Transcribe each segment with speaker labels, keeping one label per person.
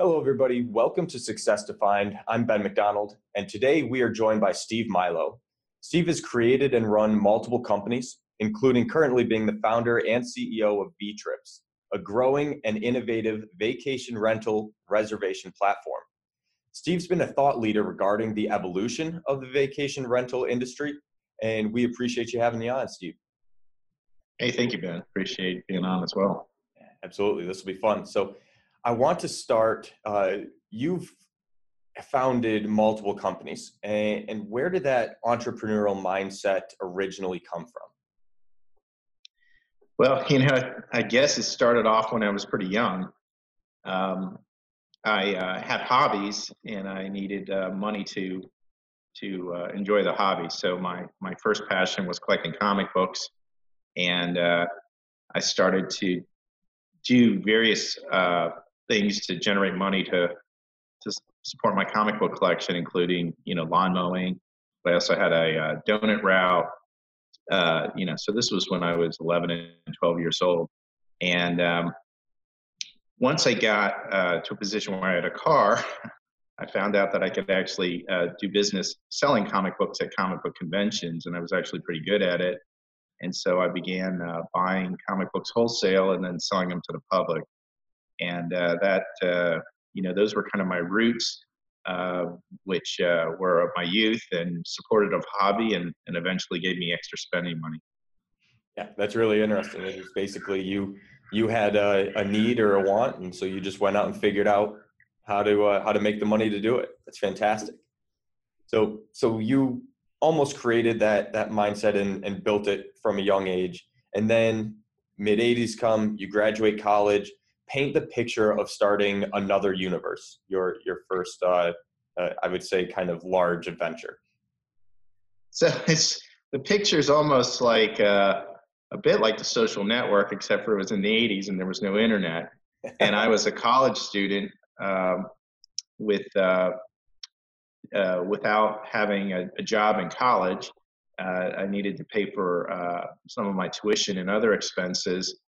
Speaker 1: Hello, everybody. Welcome to Success Defined. I'm Ben McDonald, and today we are joined by Steve Milo. Steve has created and run multiple companies, including currently being the founder and CEO of VTrips, a growing and innovative vacation rental reservation platform. Steve's been a thought leader regarding the evolution of the vacation rental industry, and we appreciate you having me on, Steve.
Speaker 2: Hey, thank you, Ben. Appreciate being on as well.
Speaker 1: Absolutely. This will be fun. So, I want to start. Uh, you've founded multiple companies, and, and where did that entrepreneurial mindset originally come from?
Speaker 2: Well, you know, I guess it started off when I was pretty young. Um, I uh, had hobbies, and I needed uh, money to to uh, enjoy the hobby. So my my first passion was collecting comic books, and uh, I started to do various uh, things to generate money to to support my comic book collection, including you know lawn mowing. I also had a uh, donut route. Uh, you know, so this was when I was 11 and 12 years old, and um, once I got uh, to a position where I had a car, I found out that I could actually uh, do business selling comic books at comic book conventions, and I was actually pretty good at it. And so I began uh, buying comic books wholesale and then selling them to the public and uh, that uh, you know those were kind of my roots, uh, which uh, were of my youth and supported of hobby, and and eventually gave me extra spending money.
Speaker 1: Yeah, that's really interesting. It was basically you you had a, a need or a want, and so you just went out and figured out how to uh, how to make the money to do it. That's fantastic. So so you almost created that that mindset and, and built it from a young age, and then mid 80s come, you graduate college, paint the picture of starting another universe your your first uh, uh, i would say kind of large adventure.
Speaker 2: So it's the picture is almost like uh, a bit like the social network except for it was in the 80s and there was no internet. And i was a college student um, with uh, uh, without having a, a, job in college. Uh, i needed to pay for some of my tuition and other expenses.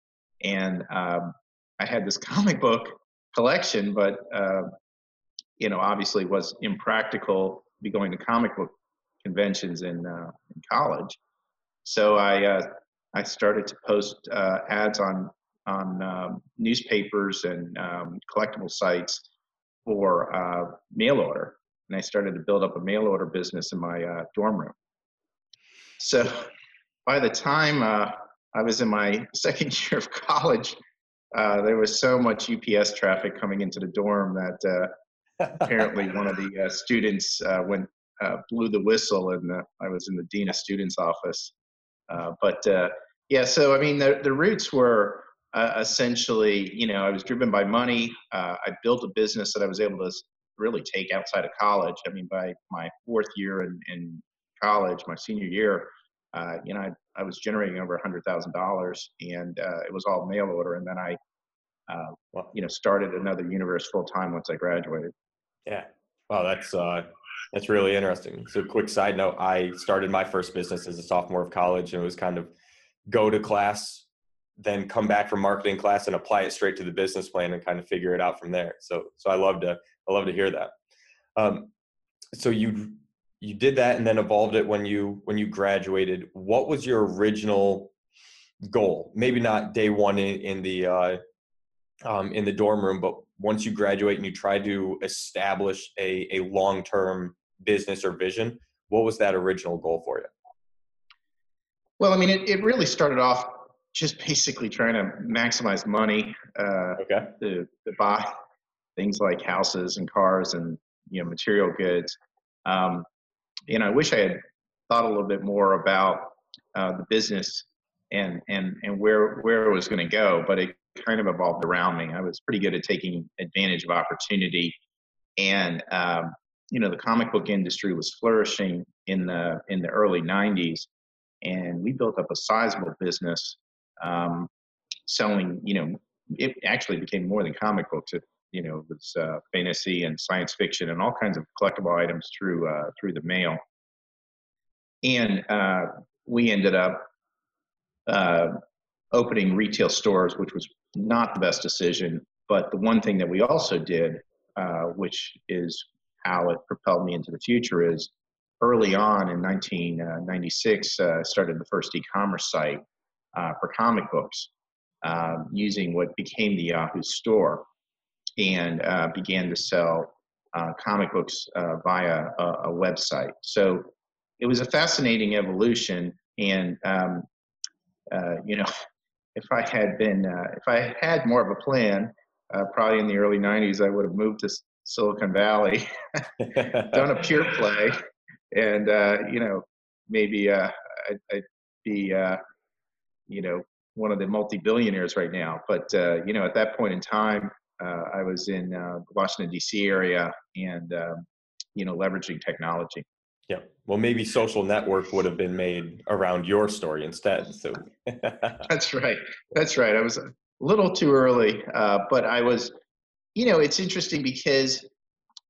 Speaker 2: And um, I had this comic book collection, but uh, you know, obviously was impractical to be going to comic book conventions in, uh, in college. So I uh, I started to post uh, ads on on um, newspapers and um, collectible sites for uh, mail order, and I started to build up a mail order business in my uh, dorm room. So by the time I was in my second year of college, uh, there was so much UPS traffic coming into the dorm that uh, apparently one of the uh, students uh, went uh, blew the whistle, and I was in the dean of students' office. but yeah, so I mean, the, the roots were essentially, you know, I was driven by money. I built a business that I was able to really take outside of college. I mean, by my fourth year in, in college, my senior year, uh, you know, I, I, was generating over a hundred thousand dollars, and uh, it was all mail order. And then I, uh, well, you know, started another universe full time once I graduated.
Speaker 1: Yeah, wow, that's uh, that's really interesting. So, quick side note: I started my first business as a sophomore of college, and it was kind of go to class, then come back from marketing class and apply it straight to the business plan and kind of figure it out from there. So, so I love to I love to hear that. Um, so you you did that and then evolved it when you when you graduated. What was your original goal? Maybe not day one in, in the uh, um, in the dorm room but once you graduate and you try to establish a, a long-term business or vision what was that original goal for you?
Speaker 2: Well i mean it, it really started off just basically trying to maximize money uh, okay. to, to buy things like houses and cars and you know material goods. Um, and I wish I had thought a little bit more about uh, the business and and and where where it was going to go, but it kind of evolved around me. I was pretty good at taking advantage of opportunity, and um, you know the comic book industry was flourishing in the in the early '90s, and we built up a sizable business um, selling. You know, it actually became more than comic books. It you know, it was uh, fantasy and science fiction and all kinds of collectible items through uh, through the mail. And uh, we ended up uh, opening retail stores, which was not the best decision. But the one thing that we also did uh, which is how it propelled me into the future, is early on in 1996, uh, started the first e-commerce site for comic books um, using what became the Yahoo store and uh, began to sell uh, comic books uh, via a, a, website. So it was a fascinating evolution. And, um, uh, you know, if I had been, if I had more of a plan, probably in the early 90s, I would have moved to Silicon Valley, done a pure play, and uh, you know maybe uh, I'd, I'd, be uh, you know one of the multi-billionaires right now. But uh, you know at that point in time, uh, I was in uh, Washington D.C. area and um, you know leveraging technology.
Speaker 1: Yeah. Well, maybe social network would have been made around your story instead. So
Speaker 2: that's right. That's right. I was a little too early, but I was. You know, it's interesting because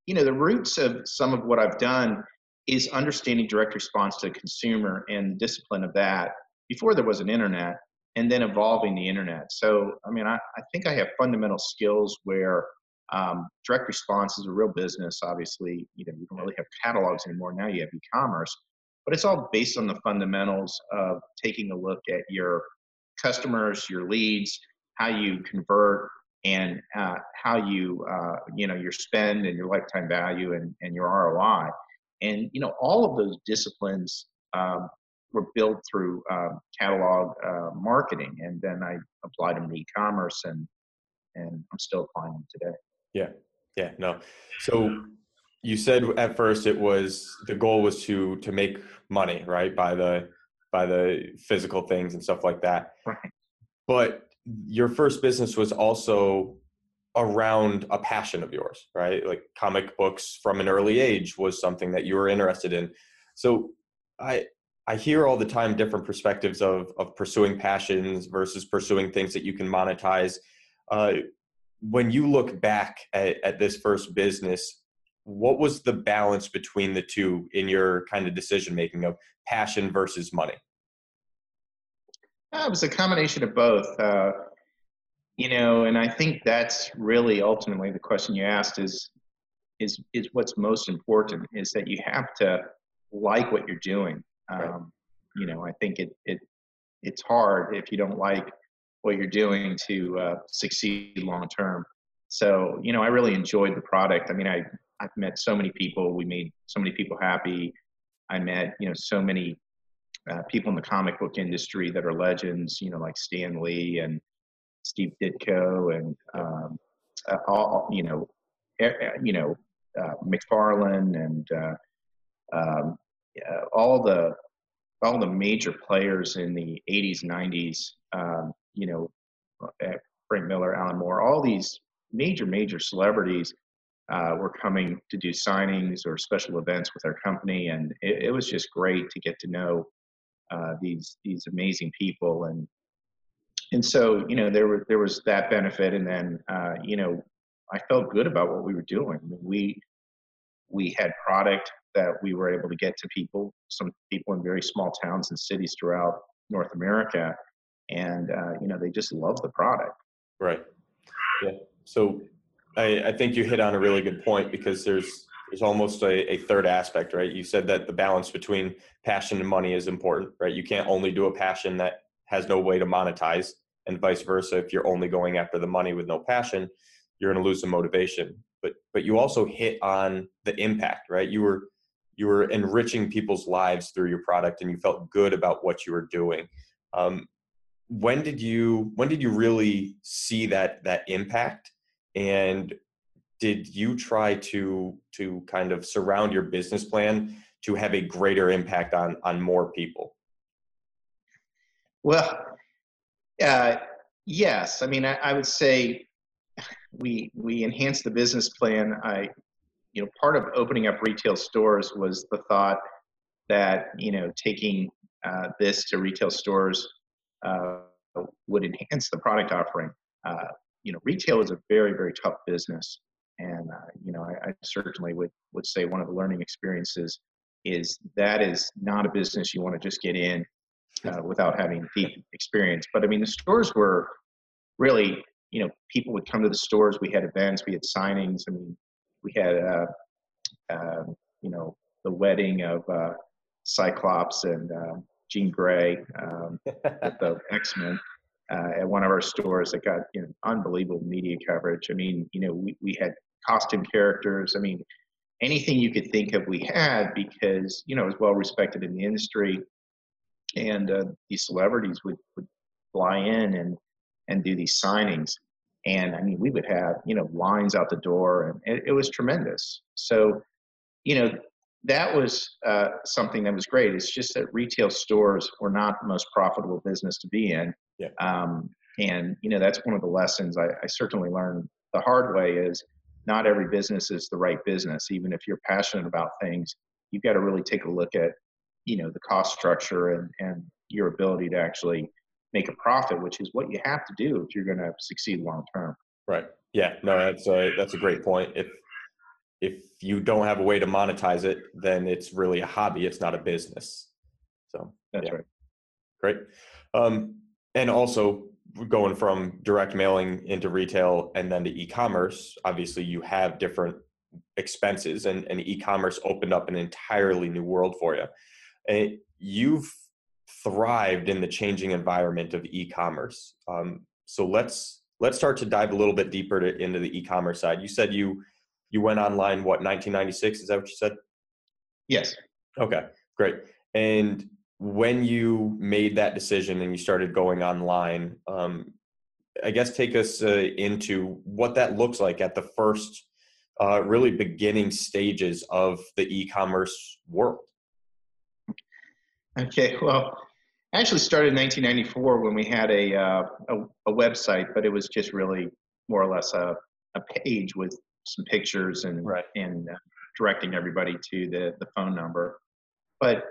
Speaker 2: you know the roots of some of what I've done is understanding direct response to the consumer and discipline of that before there was an internet and then evolving the internet. So, I mean, I, I think I have fundamental skills where um, direct response is a real business. Obviously, you know, you don't really have catalogs anymore. Now you have e-commerce, but it's all based on the fundamentals of taking a look at your customers, your leads, how you convert, and uh, how you, uh, you know, your spend and your lifetime value and, and your ROI. And you know, all of those disciplines um, were built through um, catalog uh, marketing, and then I applied them to e-commerce, and and I'm still applying them today.
Speaker 1: Yeah, yeah, no. So you said at first it was the goal was to to make money, right, by the by the physical things and stuff like that.
Speaker 2: Right.
Speaker 1: But your first business was also around a passion of yours, right? Like comic books from an early age was something that you were interested in. So I I hear all the time different perspectives of of pursuing passions versus pursuing things that you can monetize. Uh, when you look back at, at this first business, what was the balance between the two in your kind of decision making of passion versus money?
Speaker 2: Uh, it was a combination of both. Uh, you know and i think that's really ultimately the question you asked is is is what's most important is that you have to like what you're doing um, right. you know i think it it it's hard if you don't like what you're doing to uh, succeed long term. So you know i really enjoyed the product. I mean i i've met so many people. We made so many people happy. I met you know so many uh, people in the comic book industry that are legends you know like stan lee and Steve Ditko and um, uh, all you know, you know uh, McFarlane and all the all the major players in the 80s, 90s. Um, you know, uh, Frank Miller, Alan Moore, all these major major celebrities uh, were coming to do signings or special events with our company, and it, it was just great to get to know uh, these these amazing people and and so you know there were there was that benefit and then uh, you know i felt good about what we were doing we we had product that we were able to get to people some people in very small towns and cities throughout north america and uh, you know they just love the product.
Speaker 1: Right. Yeah. So I, I think you hit on a really good point because there's there's almost a, a third aspect right? You said that the balance between passion and money is important right? You can't only do a passion that has no way to monetize and vice versa. If you're only going after the money with no passion you're going to lose the motivation. But but you also hit on the impact right? You were you were enriching people's lives through your product and you felt good about what you were doing um, when did you when did you really see that that impact and did you try to to kind of surround your business plan to have a greater impact on on more people
Speaker 2: well, uh, yes. I mean, I, I, would say we we enhanced the business plan. I, you know, part of opening up retail stores was the thought that you know taking uh, this to retail stores uh, would enhance the product offering. Uh, you know, retail is a very very tough business, and uh, you know, I, I certainly would would say one of the learning experiences is that is not a business you want to just get in uh, without having deep experience. But I mean, the stores were really, you know, people would come to the stores. We had events, we had signings. I mean, we had uh, uh, you know the wedding of uh, Cyclops and uh, Jean Grey um, at the X Men uh, at one of our stores that got you know unbelievable media coverage. I mean, you know, we, we had costume characters. I mean, anything you could think of, we had because you know it was well respected in the industry, and uh, these celebrities would would fly in and and do these signings. And I mean, we would have you know lines out the door, and it, it was tremendous. So, you know, that was uh, something that was great. It's just that retail stores were not the most profitable business to be in.
Speaker 1: Yeah.
Speaker 2: Um, and you know that's one of the lessons I, I certainly learned the hard way is not every business is the right business. Even if you're passionate about things, you've got to really take a look at you know the cost structure and and your ability to actually make a profit, which is what you have to do if you're going to succeed long term.
Speaker 1: Right. Yeah. No, that's a that's a great point. If if you don't have a way to monetize it, then it's really a hobby. It's not a business. So
Speaker 2: that's yeah. right.
Speaker 1: Great. Um, and also going from direct mailing into retail and then to e-commerce, obviously you have different expenses and, and e-commerce opened up an entirely new world for you. And you've thrived in the changing environment of e-commerce. Um, so let's let's start to dive a little bit deeper to, into the e-commerce side. You said you you went online what 1996 is that what you said?
Speaker 2: Yes.
Speaker 1: Okay great. And when you made that decision and you started going online um, i guess take us uh, into what that looks like at the first uh, really beginning stages of the e-commerce world
Speaker 2: okay well I actually started in 1994 when we had a, uh, a, a website but it was just really more or less a, a page with some pictures and
Speaker 1: right.
Speaker 2: and uh, directing everybody to the the phone number. But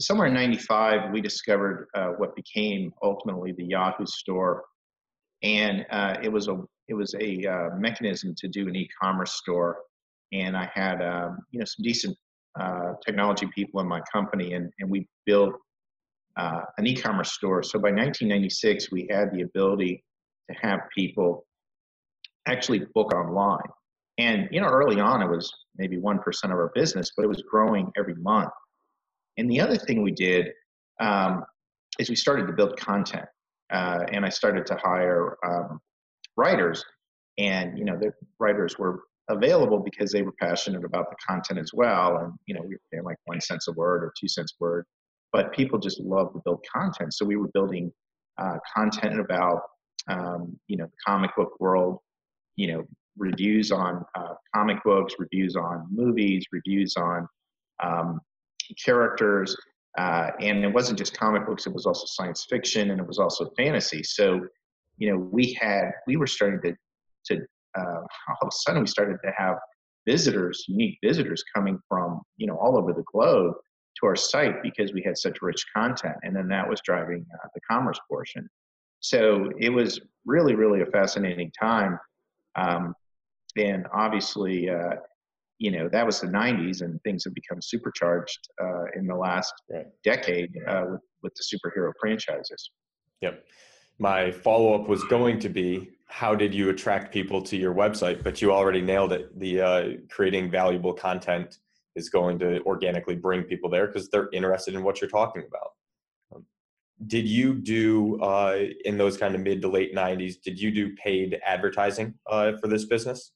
Speaker 2: somewhere in '95, we discovered uh, what became ultimately the Yahoo store, and uh, it was a it was a uh, mechanism to do an e-commerce store. And I had um, you know some decent uh, technology people in my company, and and we built uh, an e-commerce store. So by 1996, we had the ability to have people actually book online. And you know, early on, it was maybe one percent of our business, but it was growing every month. And the other thing we did um, is we started to build content, uh, and I started to hire um, writers. And you know, the writers were available because they were passionate about the content as well. And you know, we were paying like one cents a word or two cents a word, but people just love to build content. So we were building uh, content about um, you know the comic book world, you know reviews on uh, comic books, reviews on movies, reviews on um, characters. Uh, and it wasn't just comic books, it was also science fiction and it was also fantasy. So, you know, we had, we were starting to, to uh, all of a sudden we started to have visitors, unique visitors coming from, you know, all over the globe to our site because we had such rich content. And then that was driving uh, the commerce portion. So it was really, really a fascinating time. Um, and obviously, uh, you know, that was the 90s, and things have become supercharged uh, in the last right. decade uh, with, with the superhero franchises.
Speaker 1: Yep. My follow up was going to be how did you attract people to your website? But you already nailed it. The uh, creating valuable content is going to organically bring people there because they're interested in what you're talking about um, did you do uh, in those kind of mid to late 90s did you do paid advertising uh, for this business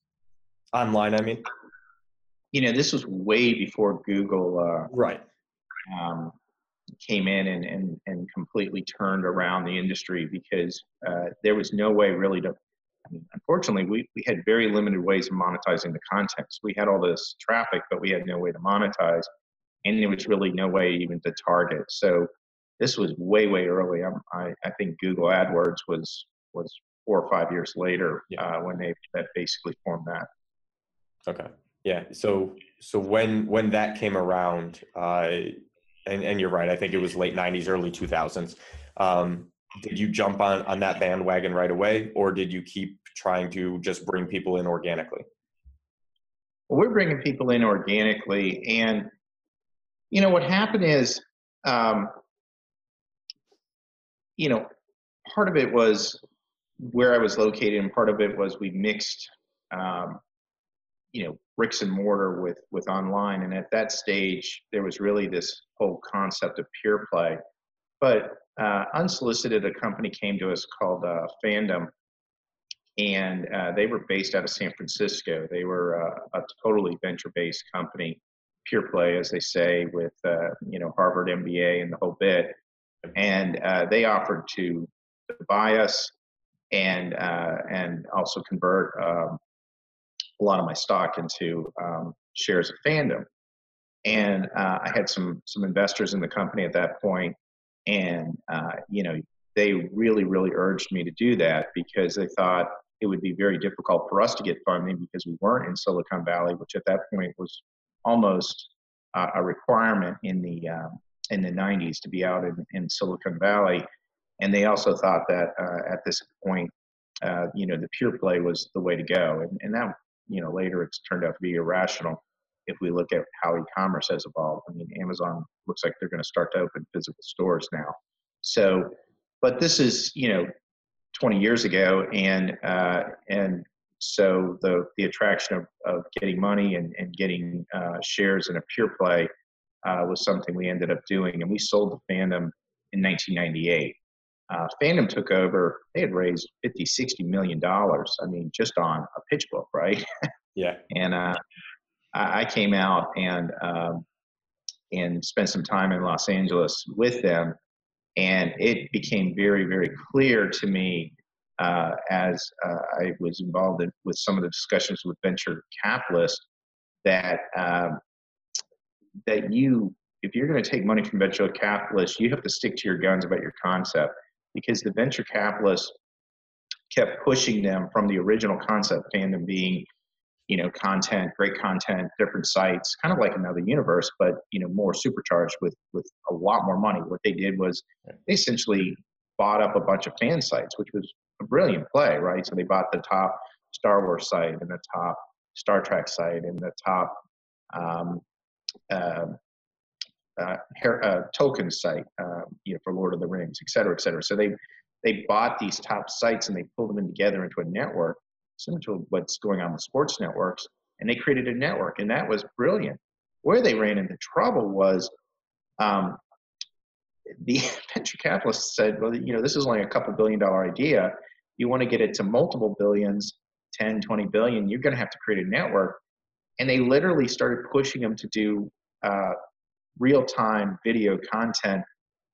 Speaker 1: online i mean
Speaker 2: you know this was way before google uh,
Speaker 1: right
Speaker 2: um, came in and, and, and completely turned around the industry because uh, there was no way really to I mean, unfortunately we, we had very limited ways of monetizing the content so we had all this traffic but we had no way to monetize and there was really no way even to target so this was way way early I'm, i i think google adwords was was four or five years later yeah. uh, when they that basically formed that
Speaker 1: Okay. Yeah. So so when when that came around, uh, and and you're right. I think it was late '90s, early 2000s. Um, did you jump on on that bandwagon right away, or did you keep trying to just bring people in organically?
Speaker 2: Well, we're bringing people in organically, and you know what happened is, um, you know, part of it was where I was located, and part of it was we mixed um, you know bricks and mortar with with online. And at that stage there was really this whole concept of pure play. But uh, unsolicited a company came to us called uh, fandom. And uh, they were based out of san francisco. They were uh, a totally venture based company pure play as they say with uh, you know harvard mba and the whole bit. And uh, they offered to buy us and and also convert um, a lot of my stock into um, shares of fandom. And uh, I had some some investors in the company at that point, and uh, you know they really really urged me to do that because they thought it would be very difficult for us to get funding because we weren't in Silicon Valley, which at that point was almost uh, a requirement in the um, in the 90s to be out in, in Silicon Valley. And they also thought that uh, at this point, uh, you know, the pure play was the way to go. And, and that you know later it's turned out to be irrational. If we look at how e-commerce has evolved i mean amazon looks like they're going to start to open physical stores now. So but this is you know 20 years ago and uh, and so the the attraction of, of getting money and, and getting uh, shares in a pure play uh, was something we ended up doing and we sold the fandom in 1998 uh, Fandom took over. They had raised 50, 60 million dollars. I mean, just on a pitch book, right?
Speaker 1: Yeah.
Speaker 2: and uh, I came out and um, and spent some time in Los Angeles with them, and it became very, very clear to me uh, as uh, I was involved in, with some of the discussions with venture capitalists that um, that you if you're going to take money from venture capitalists, you have to stick to your guns about your concept because the venture capitalists kept pushing them from the original concept fandom being you know content great content different sites kind of like another universe but you know more supercharged with with a lot more money. What they did was they essentially bought up a bunch of fan sites which was a brilliant play right? So they bought the top star wars site and the top star trek site and the top um, uh, uh, uh, Tolkien site, um, you know, for Lord of the Rings, et cetera, et cetera. So they they bought these top sites and they pulled them in together into a network, similar to what's going on with sports networks, and they created a network, and that was brilliant. Where they ran into trouble was um, the venture capitalists said, well, you know, this is only a couple billion dollar idea. You want to get it to multiple billions, 10, 20 billion, you're going to have to create a network. And they literally started pushing them to do uh, real time video content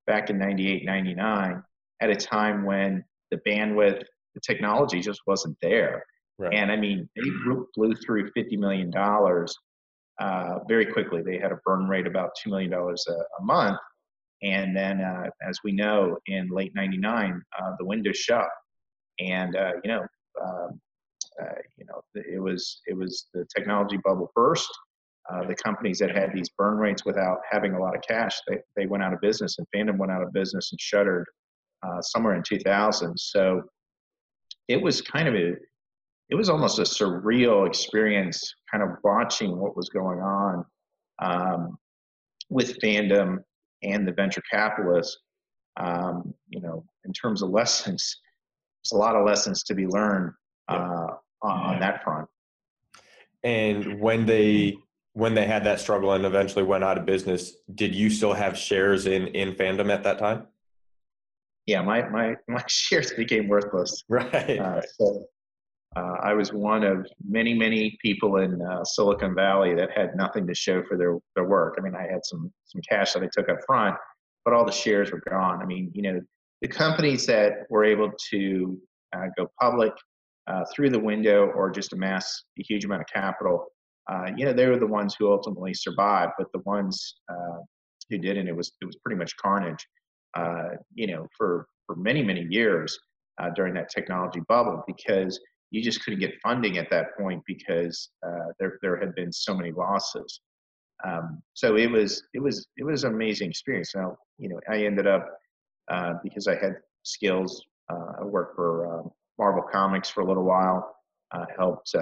Speaker 2: back in 98, 99 at a time when the bandwidth, the technology just wasn't there. Right. And I mean, they blew through $50 million uh, very quickly. They had a burn rate about $2 million a, a month. And then, uh, as we know, in late 99, uh, the window shut. And, uh, you know, um, uh, you know, it was, it was the technology bubble burst uh, the companies that had these burn rates without having a lot of cash, they, they went out of business, and Fandom went out of business and shuttered uh, somewhere in 2000. So it was kind of a, it was almost a surreal experience, kind of watching what was going on um, with Fandom and the venture capitalists. Um, you know, in terms of lessons, there's a lot of lessons to be learned uh, on, on that front.
Speaker 1: And when they when they had that struggle and eventually went out of business, did you still have shares in in fandom at that time?
Speaker 2: Yeah, my my my shares became worthless.
Speaker 1: Right. Uh,
Speaker 2: so uh, I was one of many many people in uh, Silicon Valley that had nothing to show for their their work. I mean, I had some some cash that I took up front, but all the shares were gone. I mean, you know, the companies that were able to uh, go public uh, through the window or just amass a huge amount of capital uh, you know, they were the ones who ultimately survived, but the ones uh, who didn't, it was it was pretty much carnage. Uh, you know, for for many many years uh, during that technology bubble, because you just couldn't get funding at that point because uh, there there had been so many losses. Um, so it was it was it was an amazing experience. Now, you know, I ended up uh, because I had skills. I worked for Marvel Comics for a little while. helped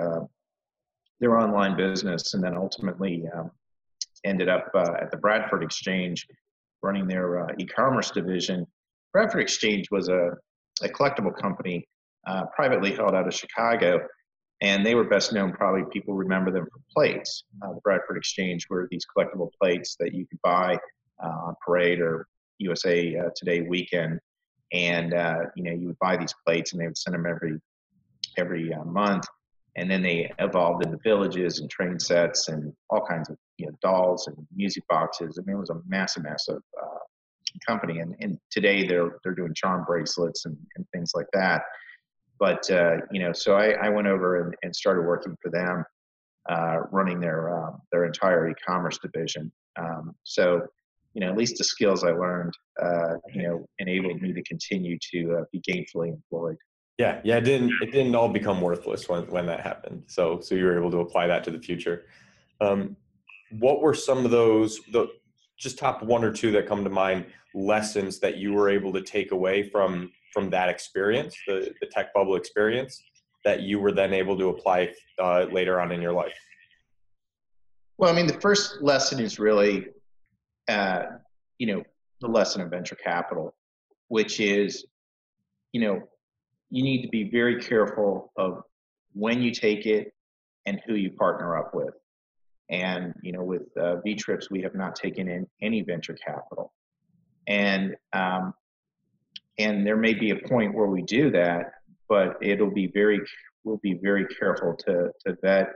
Speaker 2: their online business, and then ultimately um, ended up uh, at the Bradford Exchange running their uh, e-commerce division. Bradford Exchange was a, a collectible company uh, privately held out of Chicago, and they were best known. Probably people remember them for plates. Uh, the Bradford Exchange were these collectible plates that you could buy uh, on Parade or USA uh, Today weekend, and you know you would buy these plates, and they would send them every every month. And then they evolved into villages and train sets and all kinds of you know dolls and music boxes. I mean, it was a massive, massive uh, company. And, and today they're they're doing charm bracelets and, and things like that. But uh, you know, so I, I went over and, and started working for them, uh, running their uh, their entire e-commerce division. Um, so you know, at least the skills I learned, uh, you know, enabled me to continue to uh, be gainfully employed.
Speaker 1: Yeah, yeah, it didn't it didn't all become worthless when when that happened. So so you were able to apply that to the future. Um, what were some of those the just top one or two that come to mind lessons that you were able to take away from from that experience, the, the tech bubble experience, that you were then able to apply uh, later on in your life?
Speaker 2: Well, I mean, the first lesson is really, uh, you know, the lesson of venture capital, which is, you know, you need to be very careful of when you take it and who you partner up with. And you know, with uh, VTrips, we have not taken in any venture capital, and um, and there may be a point where we do that, but it'll be very we'll be very careful to to vet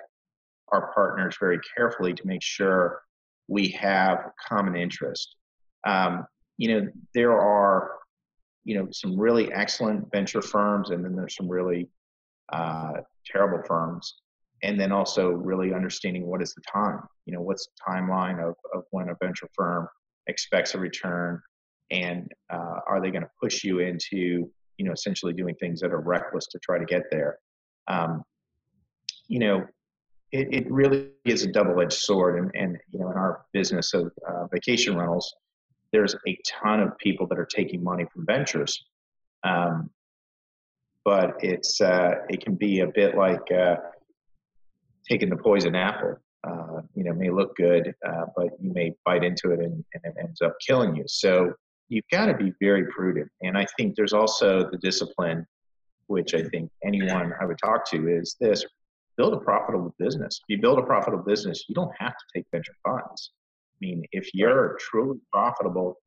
Speaker 2: our partners very carefully to make sure we have common interest. Um, you know, there are you know some really excellent venture firms, and then there's some really uh, terrible firms. And then also really understanding what is the time you know what's the timeline of, of when a venture firm expects a return and uh, are they going to push you into you know essentially doing things that are reckless to try to get there? Um, you know it, it really is a double-edged sword and, and you know in our business of uh, vacation rentals there's a ton of people that are taking money from ventures um, but it's uh, it can be a bit like uh, taking the poison apple. Uh, you know, may look good, uh, but you may bite into it and, and it ends up killing you. So you've got to be very prudent. And I think there's also the discipline, which I think anyone I would talk to is this build a profitable business. If you build a profitable business, you don't have to take venture funds. I mean, if you're truly profitable,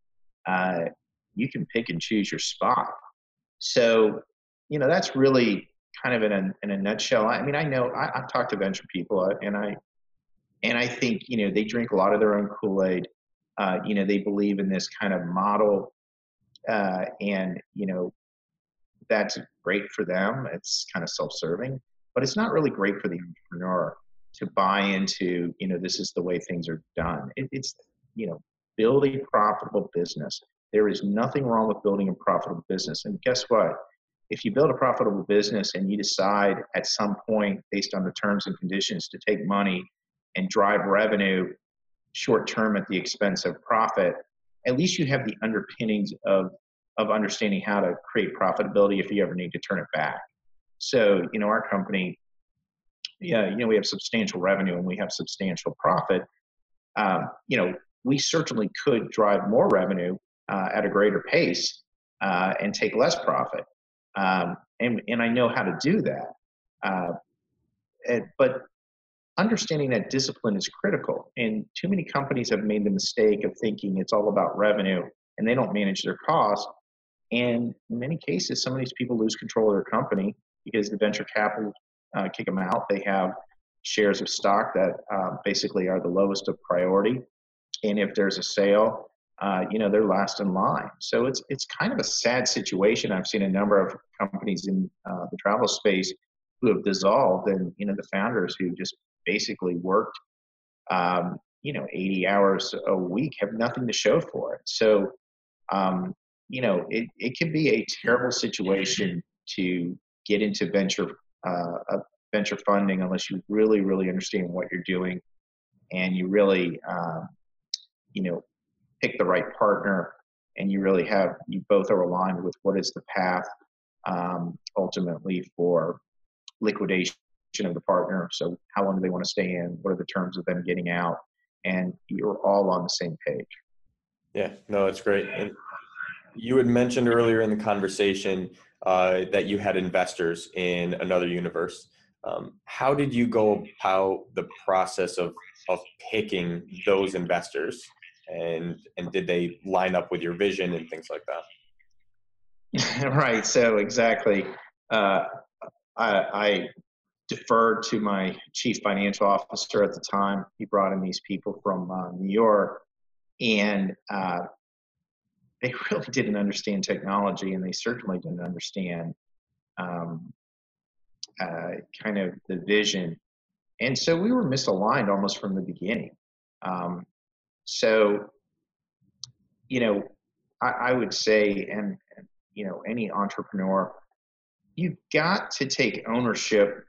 Speaker 2: uh, you can pick and choose your spot. So, you know, that's really kind of in a in a nutshell. I mean, I know I, have talked to venture people, uh, and I and I think you know they drink a lot of their own Kool Aid. Uh, you know, they believe in this kind of model, uh, and you know that's great for them. It's kind of self-serving, but it's not really great for the entrepreneur to buy into. You know, this is the way things are done. It, it's you know, build a profitable business. There is nothing wrong with building a profitable business, and guess what? if you build a profitable business and you decide at some point based on the terms and conditions to take money and drive revenue short term at the expense of profit at least you have the underpinnings of of understanding how to create profitability if you ever need to turn it back so you know our company yeah you know we have substantial revenue and we have substantial profit um, you know we certainly could drive more revenue uh, at a greater pace uh, and take less profit um, and and I know how to do that. Uh, and, but understanding that discipline is critical, and too many companies have made the mistake of thinking it's all about revenue, and they don't manage their costs. And in many cases, some of these people lose control of their company because the venture capital uh, kick them out. They have shares of stock that uh, basically are the lowest of priority, and if there's a sale, uh, you know, they're last in line. So it's it's kind of a sad situation. I've seen a number of companies in uh, the travel space who have dissolved, and you know, the founders who just basically worked, um, you know, 80 hours a week have nothing to show for it. So, um, you know, it it can be a terrible situation to get into venture uh, venture funding unless you really really understand what you're doing, and you really, um, you know pick the right partner and you really have you both are aligned with what is the path um, ultimately for liquidation of the partner. So how long do they want to stay in? What are the terms of them getting out? And you're all on the same page.
Speaker 1: Yeah no it's great. And you had mentioned earlier in the conversation uh, that you had investors in another universe Um, how did you go about the process of of picking those investors, and and did they line up with your vision and things like
Speaker 2: that? right. So exactly, uh, I, I deferred to my chief financial officer at the time. He brought in these people from uh, New York, and uh, they really didn't understand technology, and they certainly didn't understand um, uh, kind of the vision. And so we were misaligned almost from the beginning. Um, so, you know, I, I would say, and, and, you know, any entrepreneur, you've got to take ownership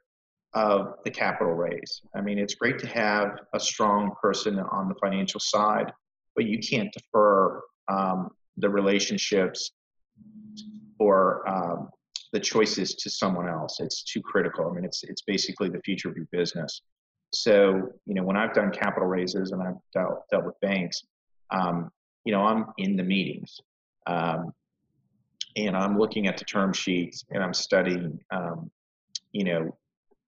Speaker 2: of the capital raise. I mean, it's great to have a strong person on the financial side, but you can't defer um, the relationships or um, the choices to someone else. It's too critical. I mean, it's it's basically the future of your business. So, you know, when I've done capital raises and I've dealt, dealt with banks, um, you know, I'm in the meetings. Um, and I'm looking at the term sheets and I'm studying, um, you know,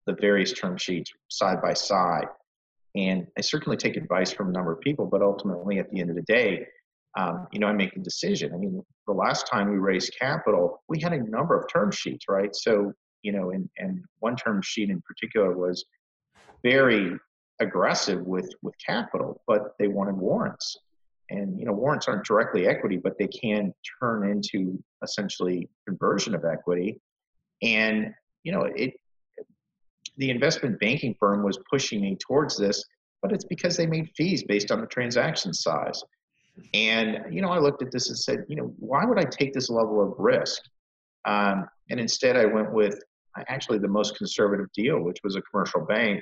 Speaker 2: the various term sheets side by side. And I certainly take advice from a number of people, but ultimately at the end of the day, um, you know, I make a decision. I mean, the last time we raised capital, we had a number of term sheets, right? So, you know, and, and one term sheet in particular was very aggressive with, with capital, but they wanted warrants. And, you know, warrants aren't directly equity, but they can turn into essentially conversion of equity. And, you know, it, the investment banking firm was pushing me towards this, but it's because they made fees based on the transaction size. And, you know, I looked at this and said, you know, why would I take this level of risk? Um, and instead, I went with actually the most conservative deal, which was a commercial bank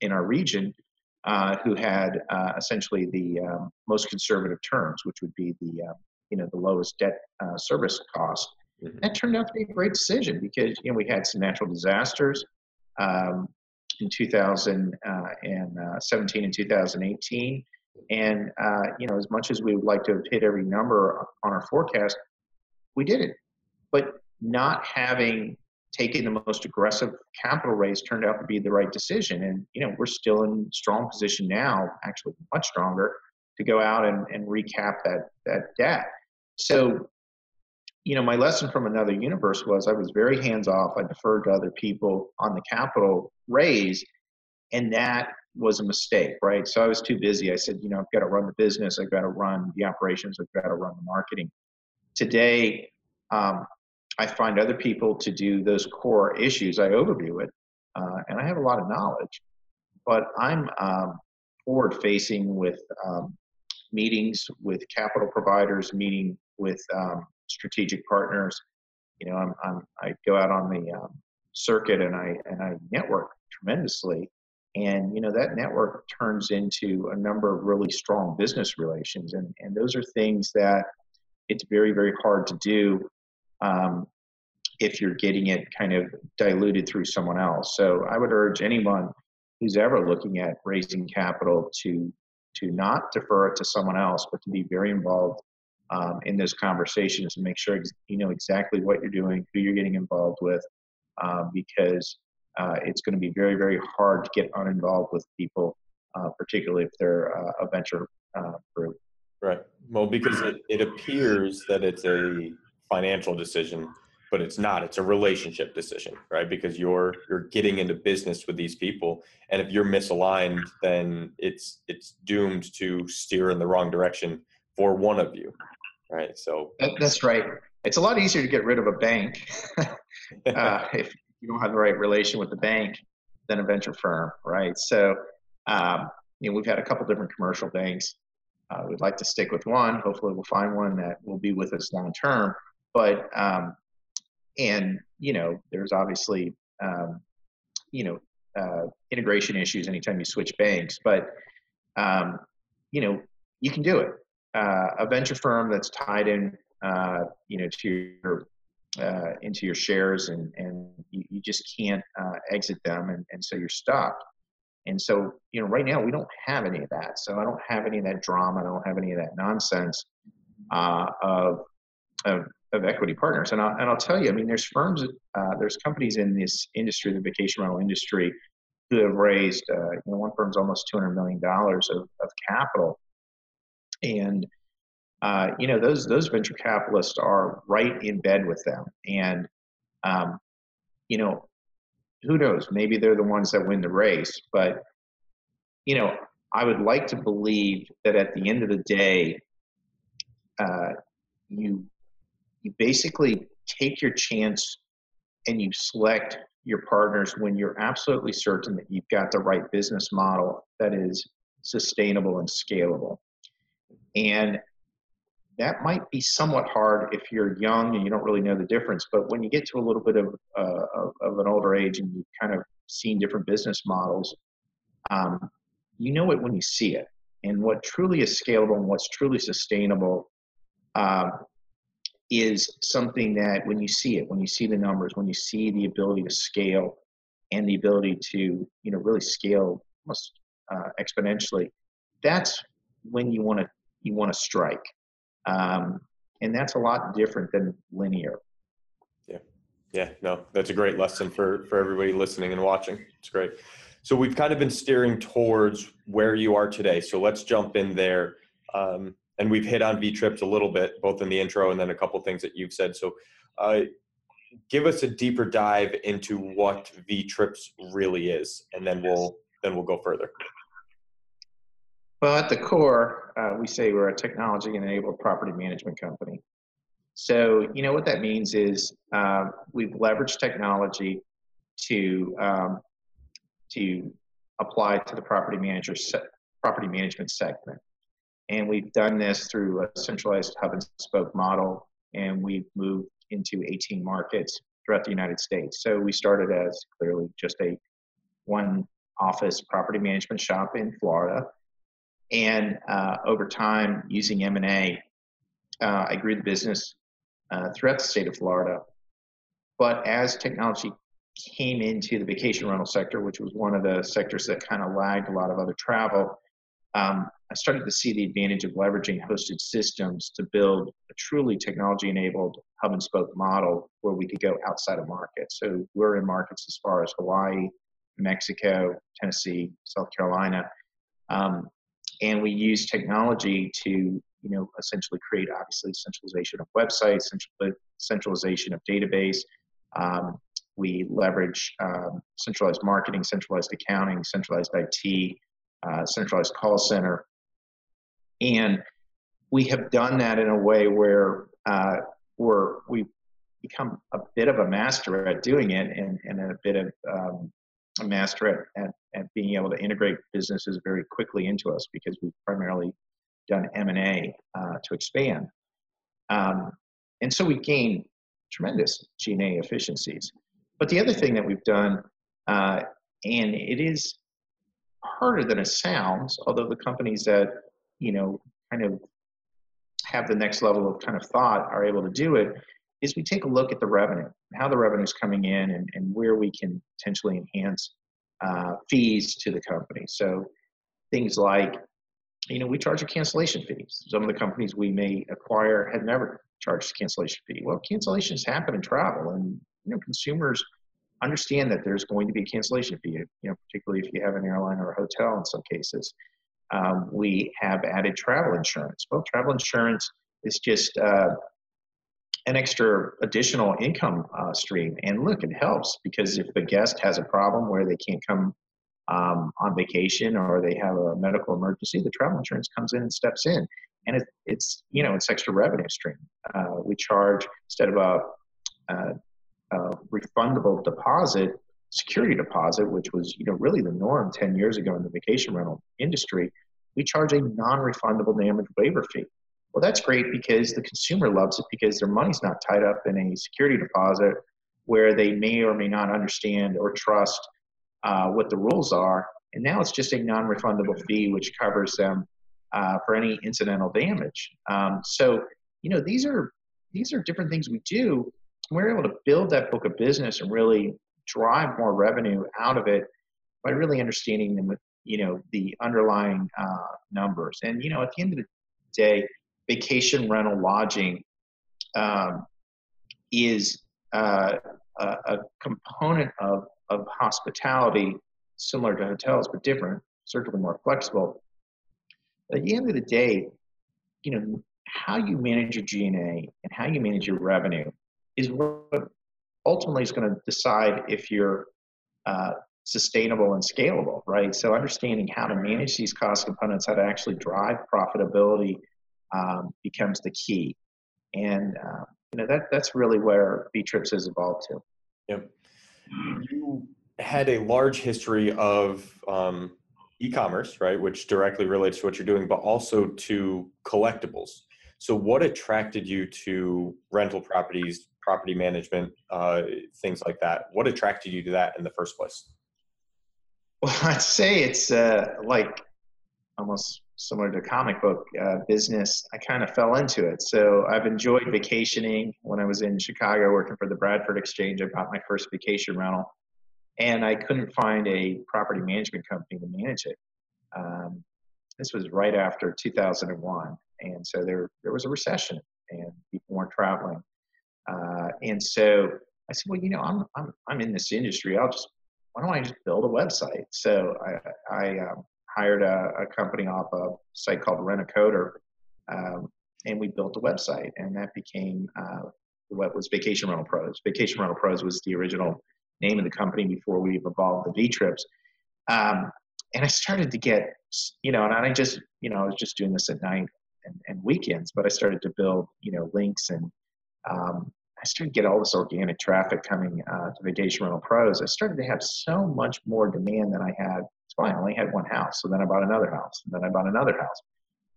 Speaker 2: in our region uh, who had uh, essentially the um, most conservative terms, which would be the, uh, you know, the lowest debt uh, service cost. Mm-hmm. That turned out to be a great decision because, you know, we had some natural disasters. Um, in 2017 uh, and 2018 and uh, you know, as much as we would like to have hit every number on our forecast, we did it. But not having taken the most aggressive capital raise turned out to be the right decision. And you know, we're still in strong position now, actually much stronger, to go out and, and recap that that debt. So, you know, my lesson from another universe was I was very hands off. I deferred to other people on the capital raise, and that was a mistake, right? So I was too busy. I said, you know, I've got to run the business, I've got to run the operations, I've got to run the marketing. Today, um, I find other people to do those core issues. I overview it, uh, and I have a lot of knowledge, but I'm um, forward facing with um, meetings with capital providers, meeting with um, strategic partners. You know, I'm, I'm, i go out on the um, circuit and I and I network tremendously and you know that network turns into a number of really strong business relations. And, and those are things that it's very very hard to do um, if you're getting it kind of diluted through someone else. So i would urge anyone who's ever looking at raising capital to to not defer it to someone else but to be very involved um, in those conversations and make sure you know exactly what you're doing who you're getting involved with um, because uh, it's going to be very, very hard to get uninvolved with people, uh, particularly if they're uh, a venture uh, group.
Speaker 1: Right. Well, because it, it appears that it's a financial decision, but it's not. It's a relationship decision, right? Because you're you're getting into business with these people, and if you're misaligned, then it's it's doomed to steer in the wrong direction for one of you, right? So
Speaker 2: that's right. It's a lot easier to get rid of a bank uh, if you don't have the right relation with the bank than a venture firm, right? So, um, you know, we've had a couple different commercial banks. Uh, we'd like to stick with one. Hopefully, we'll find one that will be with us long term. But um, and you know, there's obviously um, you know uh, integration issues anytime you switch banks. But um, you know, you can do it. Uh, a venture firm that's tied in, uh, you know, to your uh, into your shares and, and you, just can't uh, exit them and, and so you're stuck and so you know right now we don't have any of that so i don't have any of that drama i don't have any of that nonsense uh, of, of of equity partners. And I'll, and I'll tell you, I mean, there's firms, uh, there's companies in this industry, the vacation rental industry, who have raised, uh, you know, one firm's almost $200 million of, of capital. And, uh, you know, those, those venture capitalists are right in bed with them. And, um, you know, who knows? Maybe they're the ones that win the race. But, you know, I would like to believe that at the end of the day, uh, you you basically take your chance and you select your partners when you're absolutely certain that you've got the right business model that is sustainable and scalable. And that might be somewhat hard if you're young and you don't really know the difference. But when you get to a little bit of, uh, of, of, an older age and you've kind of seen different business models, um, you know it when you see it. And what truly is scalable and what's truly sustainable um, is something that when you see it, when you see the numbers, when you see the ability to scale and the ability to, you know, really scale almost uh, exponentially, that's when you want to you want to strike, um, and that's a lot different than linear.
Speaker 1: Yeah, yeah, no, that's a great lesson for for everybody listening and watching. It's great. So we've kind of been steering towards where you are today. So let's jump in there. Um, and we've hit on VTrips a little bit, both in the intro and then a couple things that you've said. So, uh, give us a deeper dive into what VTrips really is, and then we'll then we'll go further.
Speaker 2: Well, at the core, uh, we say we're a technology-enabled property management company. So, you know what that means is uh, we've leveraged technology to um, to apply to the property manager se- property management segment. And we've done this through a centralized hub and spoke model, and we've moved into 18 markets throughout the United States. So we started as clearly just a one office property management shop in Florida. And uh, over time, using M&A, uh, I grew the business uh, throughout the state of Florida. But as technology came into the vacation rental sector, which was one of the sectors that kind of lagged a lot of other travel, um, I started to see the advantage of leveraging hosted systems to build a truly technology enabled hub and spoke model where we could go outside of markets. So we're in markets as far as Hawaii, Mexico, Tennessee, South Carolina. Um, and we use technology to, you know, essentially create obviously centralization of websites, centralization of database. Um, we leverage um, centralized marketing, centralized accounting, centralized IT, uh, centralized call center. And we have done that in a way where uh, we're, we've become a bit of a master at doing it and, and a bit of um, a master at, at, at, being able to integrate businesses very quickly into us because we've primarily done M&A uh, to expand. Um, and so we gain tremendous G&A efficiencies. But the other thing that we've done, uh, and it is harder than it sounds, although the companies that, you know, kind of have the next level of kind of thought are able to do it, is we take a look at the revenue, how the revenue is coming in and, and where we can potentially enhance uh, fees to the company. So things like, you know, we charge a cancellation fee. Some of the companies we may acquire have never charged a cancellation fee. Well, cancellations happen in travel and, you know, consumers – understand that there's going to be a cancellation fee, you know, particularly if you have an airline or a hotel in some cases. Um, we have added travel insurance. Well, travel insurance is just uh, an extra additional income uh, stream. And look, it helps because if the guest has a problem where they can't come um, on vacation or they have a medical emergency, the travel insurance comes in and steps in. And it, it's, you know, it's extra revenue stream. Uh, we charge, instead of a, uh, uh, refundable deposit, security deposit, which was you know really the norm 10 years ago in the vacation rental industry, we charge a non-refundable damage waiver fee. Well, that's great because the consumer loves it because their money's not tied up in a security deposit where they may or may not understand or trust uh, what the rules are. And now it's just a non-refundable fee which covers them uh, for any incidental damage. Um, so you know these are these are different things we do we're able to build that book of business and really drive more revenue out of it by really understanding them with you know the underlying uh, numbers and you know at the end of the day vacation rental lodging um, is uh, a, a, component of, of hospitality similar to hotels, but different, certainly more flexible. At the end of the day, you know, how you manage your G&A and how you manage your revenue is what ultimately is going to decide if you're uh, sustainable and scalable, right? So understanding how to manage these cost components, how to actually drive profitability um, becomes the key. And uh, you know that that's really where VTrips has evolved to.
Speaker 1: Yep. You had a large history of um, e-commerce, right, which directly relates to what you're doing, but also to collectibles. So, what attracted you to rental properties, property management, uh, things like that? What attracted you to that in the first place?
Speaker 2: Well, I'd say it's uh, like almost similar to comic book uh, business. I kind of fell into it. So I've enjoyed vacationing. When I was in Chicago working for the Bradford Exchange, I bought my first vacation rental, and I couldn't find a property management company to manage it. Um, this was right after 2001, and so there there was a recession, and people weren't traveling. Uh, and so I said, well, you know, I'm I'm I'm in this industry. I'll just why don't I just build a website? So I, I um, hired a, a, company off a site called Rent-A-Coder, um, and we built a website, and that became uh, what was Vacation Rental Pros. Vacation Rental Pros was the original name of the company before we evolved the VTrips. Um, and I started to get, you know, and I just, you know, I was just doing this at night and, and weekends, but I started to build, you know, links and um, I started to get all this organic traffic coming uh, to Vacation Rental Pros. I started to have so much more demand than I had. So I only had one house. So then I bought another house, and then I bought another house.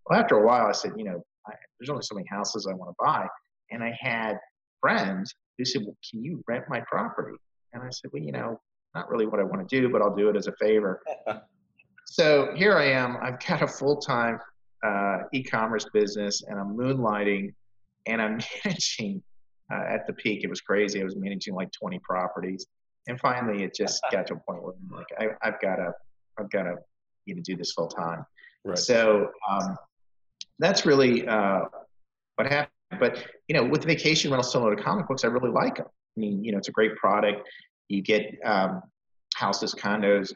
Speaker 2: Well, after a while, I said, you know, I, there's only so many houses I want to buy. And I had friends who said, well, can you rent my property? And I said, well, you know, not really what I want to do, but I'll do it as a favor. so here I am. I've got a full time uh, e commerce business, and I'm moonlighting and I'm managing uh, at the peak, it was crazy. I was managing like 20 properties, and finally, it just got to a point where I'm like, I, have got to, I've got to, you know, do this full time. Right. So um, that's really uh, what happened. But you know, with vacation rentals similar to comic books, I really like them. I mean, you know, it's a great product. You get um, houses, condos,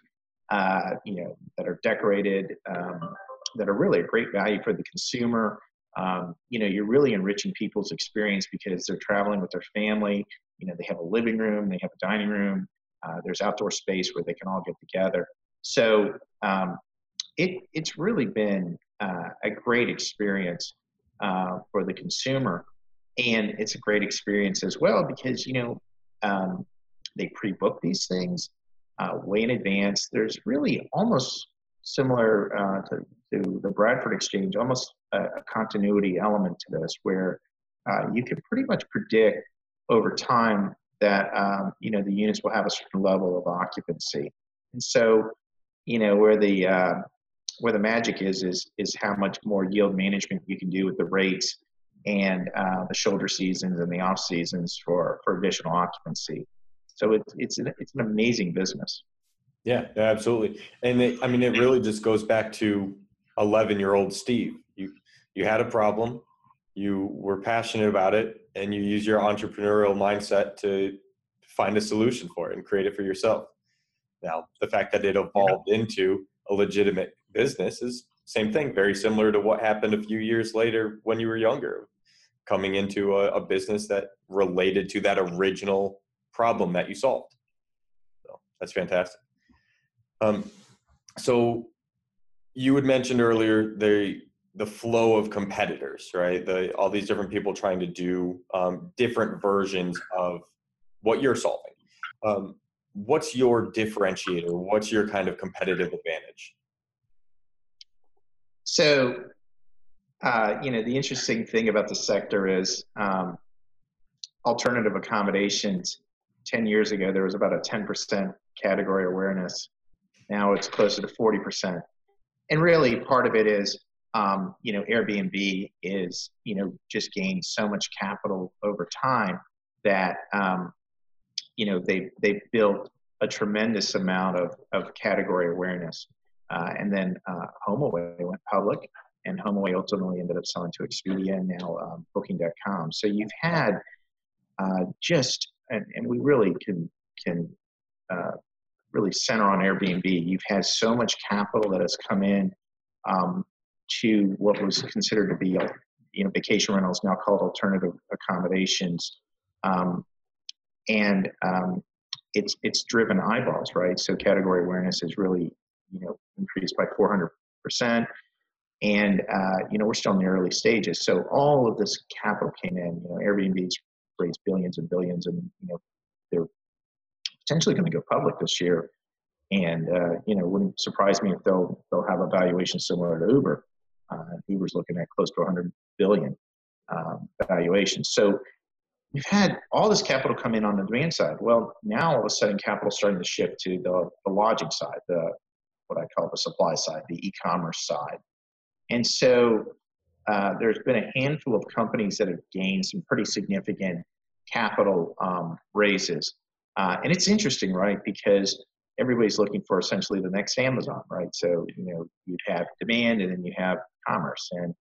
Speaker 2: uh, you know, that are decorated, um, that are really a great value for the consumer um, you know, you're really enriching people's experience because they're traveling with their family. You know, they have a living room, they have a dining room, uh, there's outdoor space where they can all get together. So um, it, it's really been uh, a great experience uh, for the consumer. And it's a great experience as well because, you know, um, they pre book these things uh, way in advance. There's really almost similar uh, to, to the Bradford Exchange, almost a, a continuity element to this where uh, you can pretty much predict over time that um, you know the units will have a certain level of occupancy, and so you know where the uh, where the magic is is is how much more yield management you can do with the rates and uh, the shoulder seasons and the off seasons for for additional occupancy. So it's it's an, it's an amazing business.
Speaker 1: Yeah, absolutely. And it, I mean, it really just goes back to 11 year old Steve. You, you had a problem, you were passionate about it, and you use your entrepreneurial mindset to find a solution for it and create it for yourself. Now, the fact that it evolved into a legitimate business is same thing, very similar to what happened a few years later when you were younger, coming into a, a business that related to that original problem that you solved. So that's fantastic. Um, so you had mentioned earlier the the flow of competitors, right? The all these different people trying to do um, different versions of what you're solving. Um, what's your differentiator? What's your kind of competitive advantage?
Speaker 2: So, uh, you know, the interesting thing about the sector is um, alternative accommodations. Ten years ago, there was about a ten percent category awareness now it's closer to 40%. And really, part of it is, um, you know, Airbnb is, you know, just gained so much capital over time that, um, you know, they they built a tremendous amount of, of category awareness. Uh, and then uh, HomeAway went public, and HomeAway ultimately ended up selling to Expedia and now um, Booking.com. So you've had uh, just and, and we really can can uh, really center on Airbnb. You've had so much capital that has come in um, to what was considered to be you know vacation rentals now called alternative accommodations um, and um, it's it's driven eyeballs right? So category awareness is really you know increased by 400 percent. And uh, you know we're still in the early stages. So all of this capital came in you know airbnb's raised billions and billions and you know they're potentially going to go public this year. And uh, you know wouldn't surprise me if they'll they'll have a valuation similar to uber. Uh, Uber's looking at close to 100 billion um, valuation. So we've had all this capital come in on the demand side. Well, now all of a sudden, capital starting to shift to the, the lodging side, the what I call the supply side, the e-commerce side. And so uh, there's been a handful of companies that have gained some pretty significant capital um, raises. Uh, and it's interesting, right? Because everybody's looking for essentially the next Amazon, right? So, you know, you'd have demand and then you have commerce. And,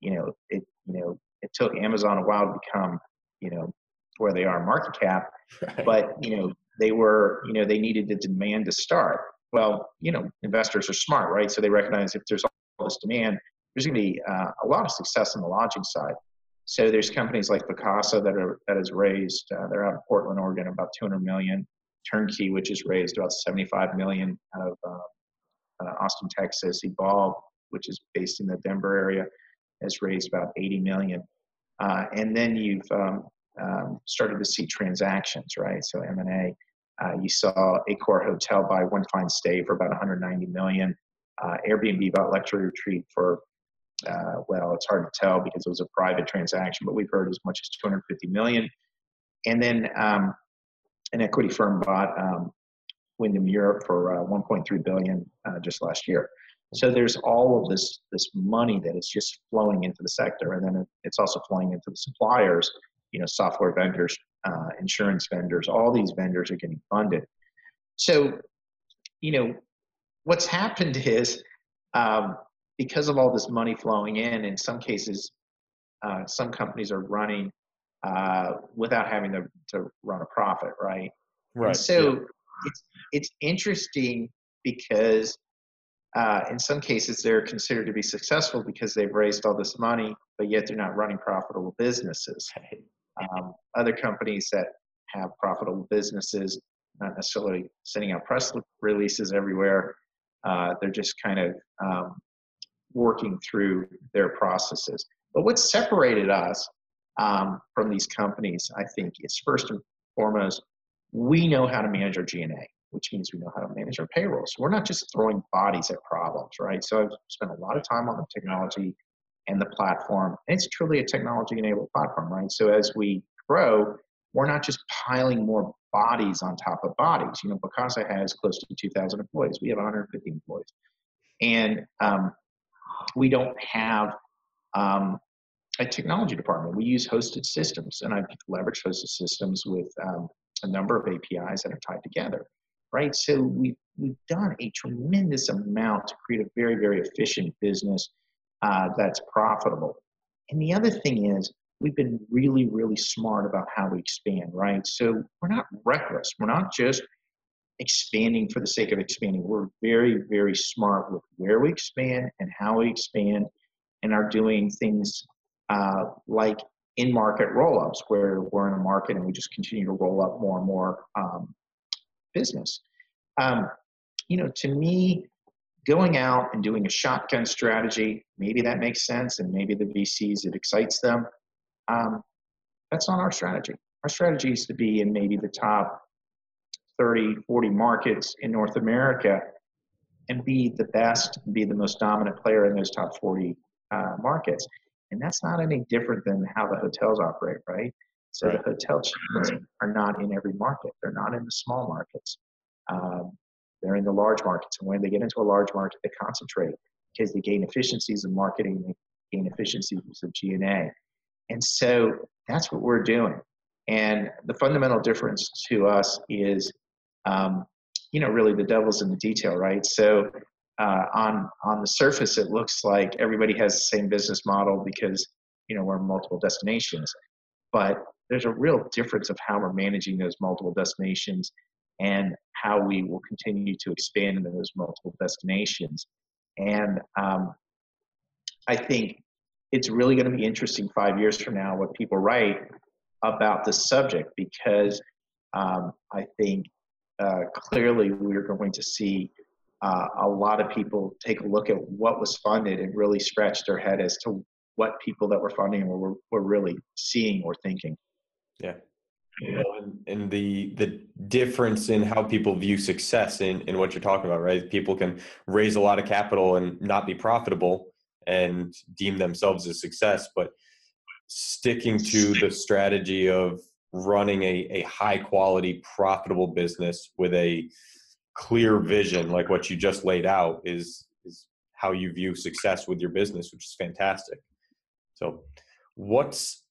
Speaker 2: you know, it, you know, it took Amazon a while to become, you know, where they are market cap, right. but, you know, they were, you know, they needed the demand to start. Well, you know, investors are smart, right? So they recognize if there's all this demand, there's going to be uh, a lot of success on the lodging side. So there's companies like Vacasa that are that has raised. Uh, they're out of Portland, Oregon, about 200 million. Turnkey, which has raised about 75 million out of uh, uh, Austin, Texas. Evolve, which is based in the Denver area, has raised about 80 million. Uh, and then you've um, um, started to see transactions, right? So M&A. Uh, you saw Accor Hotel buy One Fine Stay for about 190 million. Uh, Airbnb bought Luxury Retreat for, uh, well, it's hard to tell because it was a private transaction, but we've heard as much as 250 million. And then um, an equity firm bought um, Wyndham Europe for uh, 1.3 billion uh, just last year. So there's all of this this money that is just flowing into the sector, and then it's also flowing into the suppliers. You know, software vendors, uh, insurance vendors, all these vendors are getting funded. So, you know, what's happened is um, because of all this money flowing in. In some cases, uh, some companies are running uh, without having to, to run a profit, right? Right. And so yeah. it's it's interesting because uh, in some cases they're considered to be successful because they've raised all this money, but yet they're not running profitable businesses. Um, other companies that have profitable businesses, not necessarily sending out press releases everywhere, uh, they're just kind of um, working through their processes. But what separated us um, from these companies, I think, is first and foremost, we know how to manage our G&A, which means we know how to manage our payroll. So we're not just throwing bodies at problems, right? So I've spent a lot of time on the technology and the platform. It's truly a technology-enabled platform, right? So as we grow, we're not just piling more bodies on top of bodies. You know, Vacasa has close to 2,000 employees. We have 150 employees. And um, we don't have um, a technology department. We use hosted systems, and I've leveraged hosted systems with um, a number of APIs that are tied together, right? So we've, we've done a tremendous amount to create a very, very efficient business uh, that's profitable. And the other thing is, we've been really, really smart about how we expand, right? So we're not reckless. We're not just expanding for the sake of expanding. We're very, very smart with where we expand and how we expand and are doing things uh, like in market roll ups where we're in a market and we just continue to roll up more and more um, business. Um, you know, to me, going out and doing a shotgun strategy, maybe that makes sense, and maybe the VCs, it excites them. Um, that's not our strategy. Our strategy is to be in maybe the top 30, 40 markets in North America and be the best, be the most dominant player in those top 40 uh, markets. And that's not any different than how the hotels operate, right? So right. the hotel chains are not in every market. They're not in the small markets. Um, they're in the large markets. And when they get into a large market, they concentrate because they gain efficiencies in marketing, they gain efficiencies of G&A. And so that's what we're doing. And the fundamental difference to us is, um, you know, really the devil's in the detail, right? So uh, on on the surface it looks like everybody has the same business model because you know we're multiple destinations but there's a real difference of how we're managing those multiple destinations and how we will continue to expand into those multiple destinations. And um, I think it's really going to be interesting five years from now what people write about this subject because um, I think uh, clearly we're going to see uh, a lot of people take a look at what was funded and really scratch their head as to what people that were funding were, were really seeing or thinking.
Speaker 1: Yeah. And, and, the the difference in how people view success in, in what you're talking about, right? People can raise a lot of capital and not be profitable and deem themselves a success, but sticking to the strategy of running a, a high quality, profitable business with a clear vision, like what you just laid out, is is how you view success with your business, which is fantastic. So, what's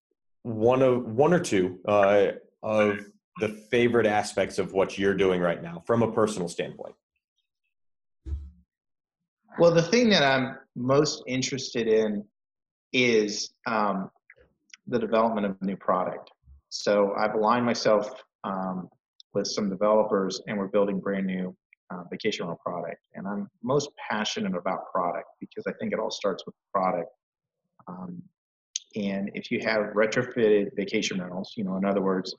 Speaker 1: one of one or two uh, of the favorite aspects of what you're doing right now from a personal standpoint?
Speaker 2: Well, the thing that I'm most interested in is um, the development of a new product. So I've aligned myself um, with some developers, and we're building brand new uh, vacation rental product. And I'm most passionate about product because I think it all starts with product. Um, and if you have retrofitted vacation rentals, you know, in other words,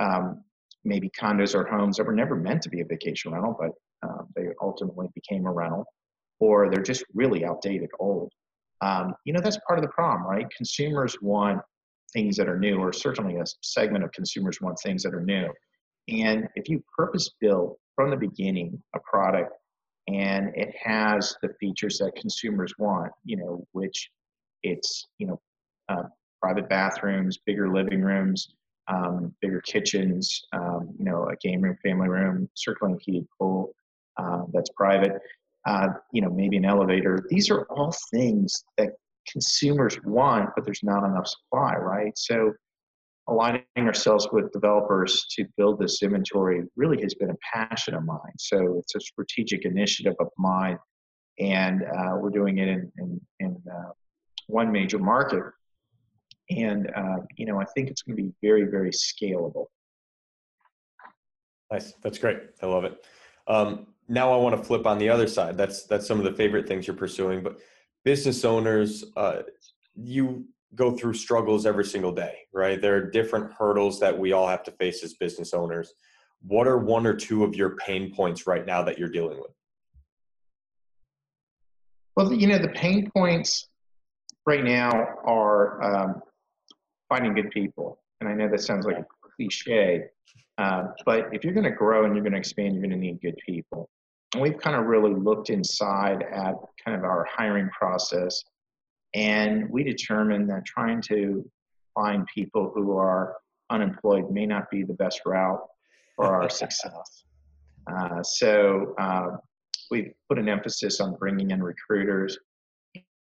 Speaker 2: um, maybe condos or homes that were never meant to be a vacation rental, but uh, they ultimately became a rental, or they're just really outdated, old. Um, you know, that's part of the problem, right? Consumers want things that are new, or certainly a segment of consumers want things that are new. And if you purpose build from the beginning a product and it has the features that consumers want, you know, which it's, you know, uh, private bathrooms, bigger living rooms, um, bigger kitchens, um, you know, a game room, family room, circling heated pool uh, that's private, uh, you know, maybe an elevator. These are all things that consumers want, but there's not enough supply, right? So aligning ourselves with developers to build this inventory really has been a passion of mine. So it's a strategic initiative of mine, and uh, we're doing it in, in, in uh, one major market. And, uh, you know, I think it's going to be very, very scalable.
Speaker 1: Nice. That's great. I love it. Um, now I want to flip on the other side. That's that's some of the favorite things you're pursuing. But business owners, uh, you go through struggles every single day, right? There are different hurdles that we all have to face as business owners. What are one or two of your pain points right now that you're dealing with?
Speaker 2: Well, you know, the pain points right now are um, finding good people. And I know that sounds like a cliche, uh, but if you're going to grow and you're going to expand, you're going to need good people. And we've kind of really looked inside at kind of our hiring process, and we determined that trying to find people who are unemployed may not be the best route for our success. Uh, so uh, we've put an emphasis on bringing in recruiters,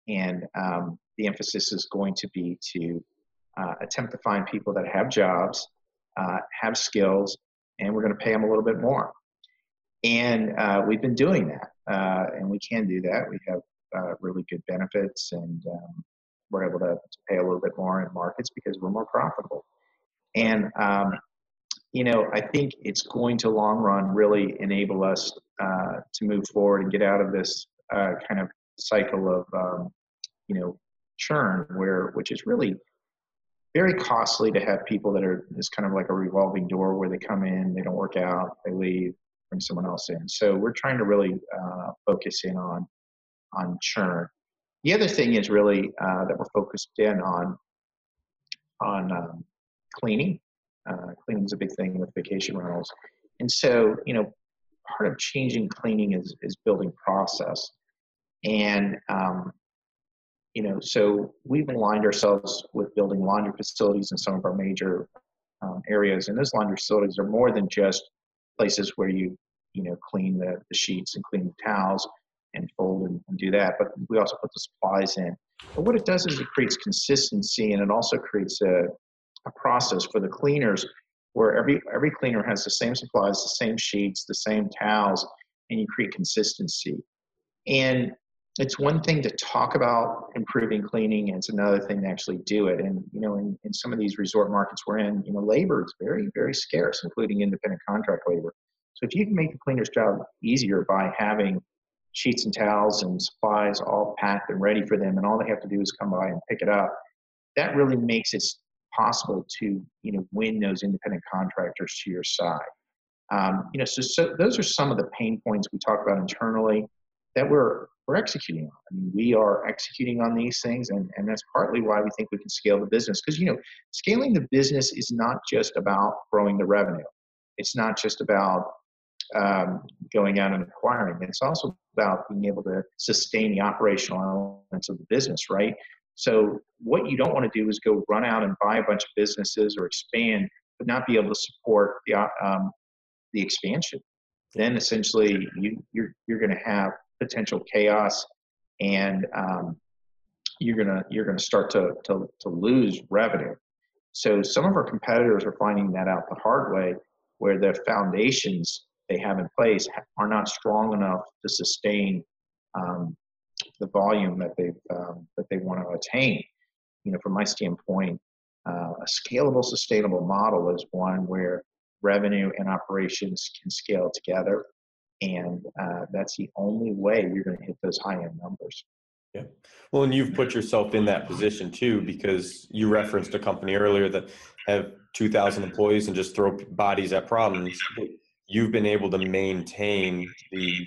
Speaker 2: and um, the emphasis is going to be to uh, attempt to find people that have jobs, uh, have skills, and we're going to pay them a little bit more. And uh, we've been doing that, uh, and we can do that. We have uh, really good benefits, and um, we're able to, to, pay a little bit more in markets because we're more profitable. And um, you know, I think it's going to long run really enable us uh, to move forward and get out of this kind of cycle of um, you know churn, where which is really very costly to have people that are it's kind of like a revolving door where they come in, they don't work out, they leave, bring someone else in. So we're trying to really uh, focus in on on churn. The other thing is really uh, that we're focused in on on um, cleaning. Uh, cleaning is a big thing with vacation rentals, and so you know part of changing cleaning is is building process, and um, you know so we've aligned ourselves with building laundry facilities in some of our major um, areas, and those laundry facilities are more than just places where you you know clean the, the sheets and clean the towels and fold and, and, do that but we also put the supplies in. But what it does is it creates consistency and it also creates a, a process for the cleaners where every every cleaner has the same supplies the same sheets the same towels and you create consistency. And it's one thing to talk about improving cleaning and it's another thing to actually do it. And you know in, in some of these resort markets we're in you know labor is very very scarce including independent contract labor. So if you can make the cleaner's job easier by having sheets and towels and supplies all packed and ready for them and all they have to do is come by and pick it up that really makes it possible to you know win those independent contractors to your side. Um, you know so, so those are some of the pain points we talk about internally that we're we're executing on. I mean, we are executing on these things, and, and that's partly why we think we can scale the business. Because you know, scaling the business is not just about growing the revenue. It's not just about um, going out and acquiring. It's also about being able to sustain the operational elements of the business, right? So what you don't want to do is go run out and buy a bunch of businesses or expand, but not be able to support the um, the expansion. Then essentially you you're you're going to have potential chaos, and um, you're gonna you're gonna start to, to to lose revenue. So some of our competitors are finding that out the hard way, where the foundations they have in place are not strong enough to sustain um, the volume that they um, that they want to attain. You know, from my standpoint, uh, a scalable, sustainable model is one where revenue and operations can scale together and uh, that's the only way you're going to hit those high end numbers.
Speaker 1: Yeah. Well, and you've put yourself in that position too, because you referenced a company earlier that have 2,000 employees and just throw bodies at problems. You've been able to maintain the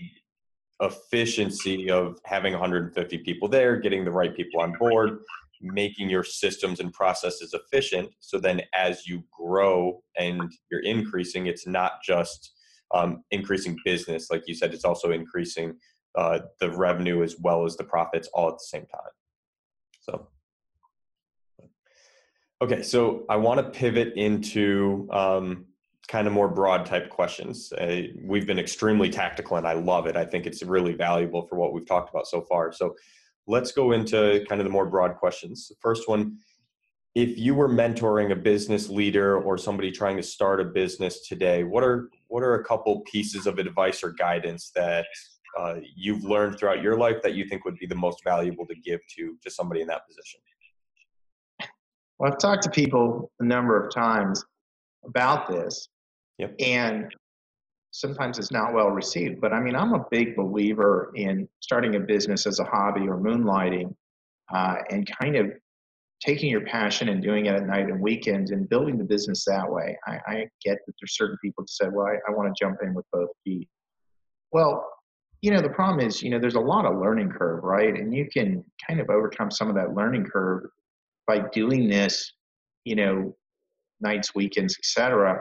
Speaker 1: efficiency of having 150 people there, getting the right people on board, making your systems and processes efficient. So then as you grow and you're increasing, it's not just um, increasing business. Like you said, it's also increasing uh, the revenue as well as the profits all at the same time. So, okay, so I want to pivot into um, kind of more broad type questions. Uh, we've been extremely tactical and I love it. I think it's really valuable for what we've talked about so far. So, let's go into kind of the more broad questions. The first one if you were mentoring a business leader or somebody trying to start a business today, what are what are a couple pieces of advice or guidance that uh, you've learned throughout your life that you think would be the most valuable to give to to somebody in that position?
Speaker 2: Well, I've talked to people a number of times about this,
Speaker 1: yep.
Speaker 2: and sometimes it's not well received. But I mean, I'm a big believer in starting a business as a hobby or moonlighting, uh, and kind of taking your passion and doing it at night and weekends and building the business that way. I, I get that there's certain people who said, well, I, I want to jump in with both feet. Well, you know, the problem is, you know, there's a lot of learning curve, right? And you can kind of overcome some of that learning curve by doing this, you know, nights, weekends, etc.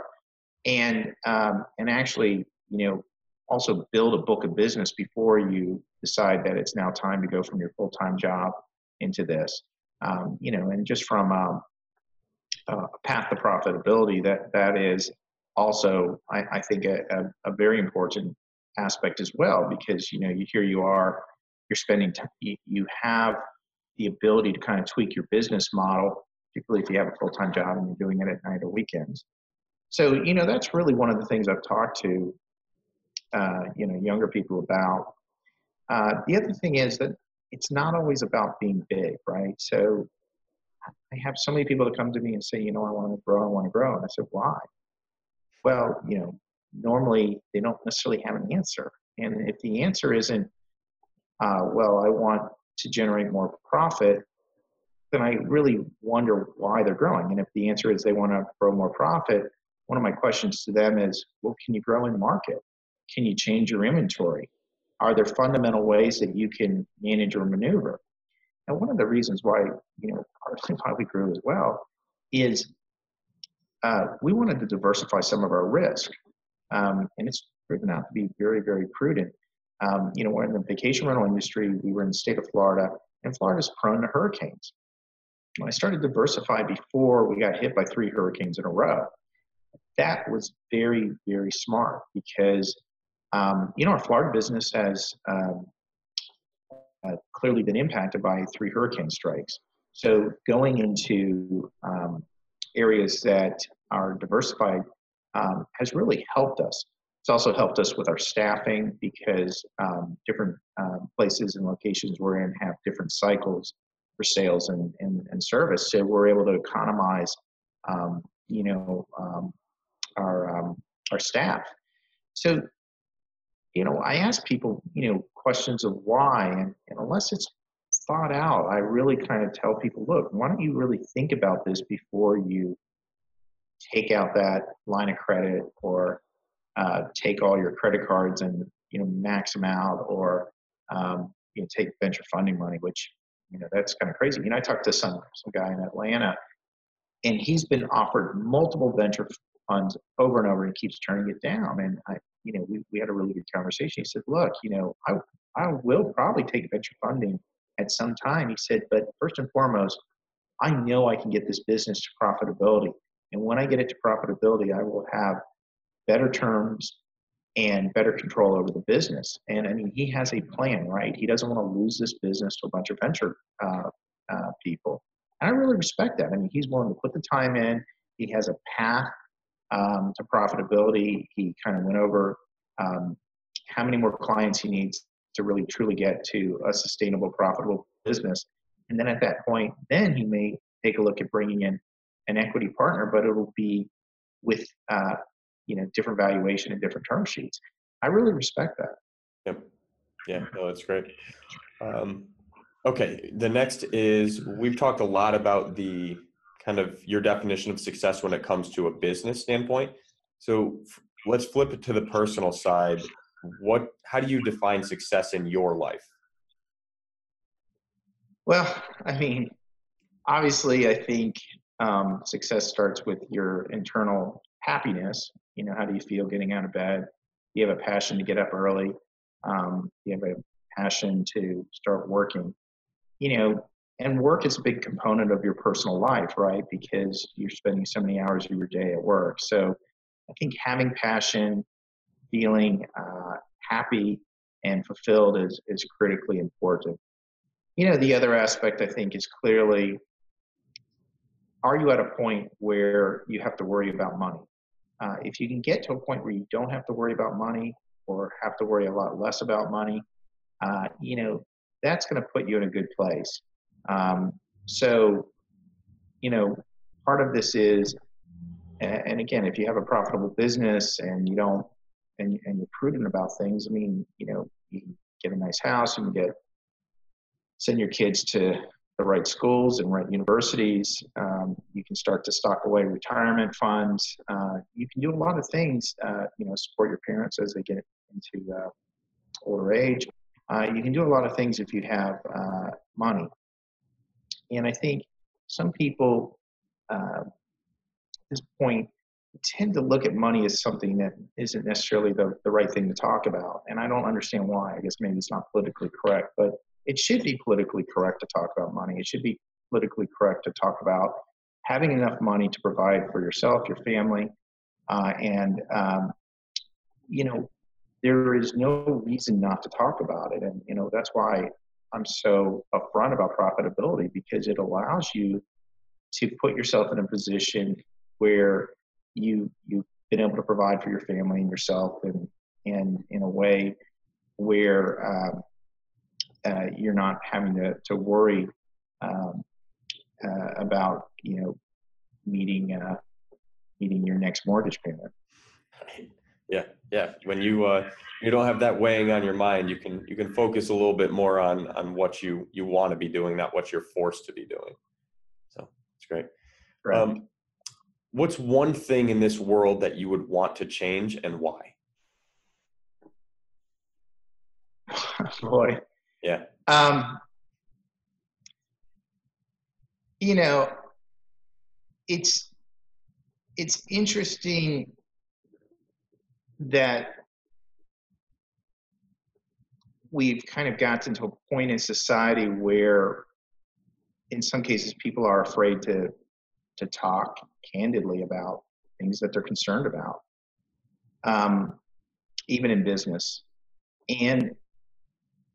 Speaker 2: And um, and actually, you know, also build a book of business before you decide that it's now time to go from your full time job into this um, you know, and just from um, a path to profitability, that that is also, I, I think, a, a, a, very important aspect as well, because you know, you here you are, you're spending, t- you have the ability to kind of tweak your business model, particularly if you have a full time job and you're doing it at night or weekends. So, you know, that's really one of the things I've talked to, uh, you know, younger people about. Uh, the other thing is that it's not always about being big, right? So I have so many people that come to me and say, you know, I want to grow, I want to grow. And I said, why? Well, you know, normally they don't necessarily have an answer. And if the answer isn't, uh, well, I want to generate more profit, then I really wonder why they're growing. And if the answer is they want to grow more profit, one of my questions to them is, well, can you grow in market? Can you change your inventory? Are there fundamental ways that you can manage or maneuver? And one of the reasons why, you know, partly why we grew as well is uh, we wanted to diversify some of our risk. Um, and it's proven out to be very, very prudent. Um, you know, we're in the vacation rental industry. We were in the state of Florida, and Florida is prone to hurricanes. When I started diversify before we got hit by three hurricanes in a row, that was very, very smart because um, you know, our Florida business has um, uh, clearly been impacted by three hurricane strikes. So going into um, areas that are diversified um, has really helped us. It's also helped us with our staffing because um, different um, places and locations we're in have different cycles for sales and, and, and service. So we're able to economize, you know, our our staff. So, you know, I ask people, you know, questions of why, and, and unless it's thought out, I really kind of tell people, look, why don't you really think about this before you take out that line of credit or uh, take all your credit cards and you know max them out or um, you know take venture funding money, which you know that's kind of crazy. You know, I talked to some some guy in Atlanta, and he's been offered multiple venture funds over and over, and keeps turning it down. And I, you know, we, we had a really good conversation. He said, "Look, you know, I I will probably take venture funding at some time." He said, "But first and foremost, I know I can get this business to profitability, and when I get it to profitability, I will have better terms and better control over the business. And I mean, he has a plan, right? He doesn't want to lose this business to a bunch of venture uh, uh, people. And I really respect that. I mean, he's willing to put the time in. He has a path um, to profitability. He kind of went over um, how many more clients he needs to really truly get to a sustainable, profitable business. And then at that point, then he may take a look at bringing in an equity partner, but it'll be with uh, you know different valuation and different term sheets. I really respect that.
Speaker 1: Yep. Yeah. No, that's great. Um, okay. The next is we've talked a lot about the kind of your definition of success when it comes to a business standpoint. So let's flip it to the personal side. What? How do you define success in your life?
Speaker 2: Well, I mean, obviously, I think um, success starts with your internal happiness. You know, how do you feel getting out of bed? You have a passion to get up early. Um, you have a passion to start working. You know, and work is a big component of your personal life, right? Because you're spending so many hours of your day at work. So I think having passion, feeling uh, happy and fulfilled is, is critically important. You know, the other aspect I think is clearly are you at a point where you have to worry about money? Uh, if you can get to a point where you don't have to worry about money or have to worry a lot less about money, uh, you know, that's going to put you in a good place. Um, so, you know, part of this is, and again, if you have a profitable business and you don't, and, and you're prudent about things, I mean, you know, you can get a nice house, you can get, send your kids to the right schools and right universities. Um, you can start to stock away retirement funds. Uh, you can do a lot of things, uh, you know, support your parents as they get into uh, older age. Uh, you can do a lot of things if you have uh, money. And I think some people uh, at this point tend to look at money as something that isn't necessarily the, the right thing to talk about. And I don't understand why. I guess maybe it's not politically correct, but it should be politically correct to talk about money. It should be politically correct to talk about having enough money to provide for yourself, your family, uh, and um, you know there is no reason not to talk about it. And you know that's why I'm so upfront about profitability because it allows you to put yourself in a position where you you've been able to provide for your family and yourself and and in a way where um, uh, you're not having to, to worry um, uh, about you know meeting uh, meeting your next mortgage payment.
Speaker 1: Yeah, yeah. When you uh, you don't have that weighing on your mind, you can you can focus a little bit more on on what you you want to be doing, not what you're forced to be doing. So it's great. Right. Um, what's one thing in this world that you would want to change and why?
Speaker 2: Boy,
Speaker 1: yeah.
Speaker 2: Um, you know, it's it's interesting that we've kind of gotten to a point in society where in some cases people are afraid to to talk candidly about things that they're concerned about um, even in business and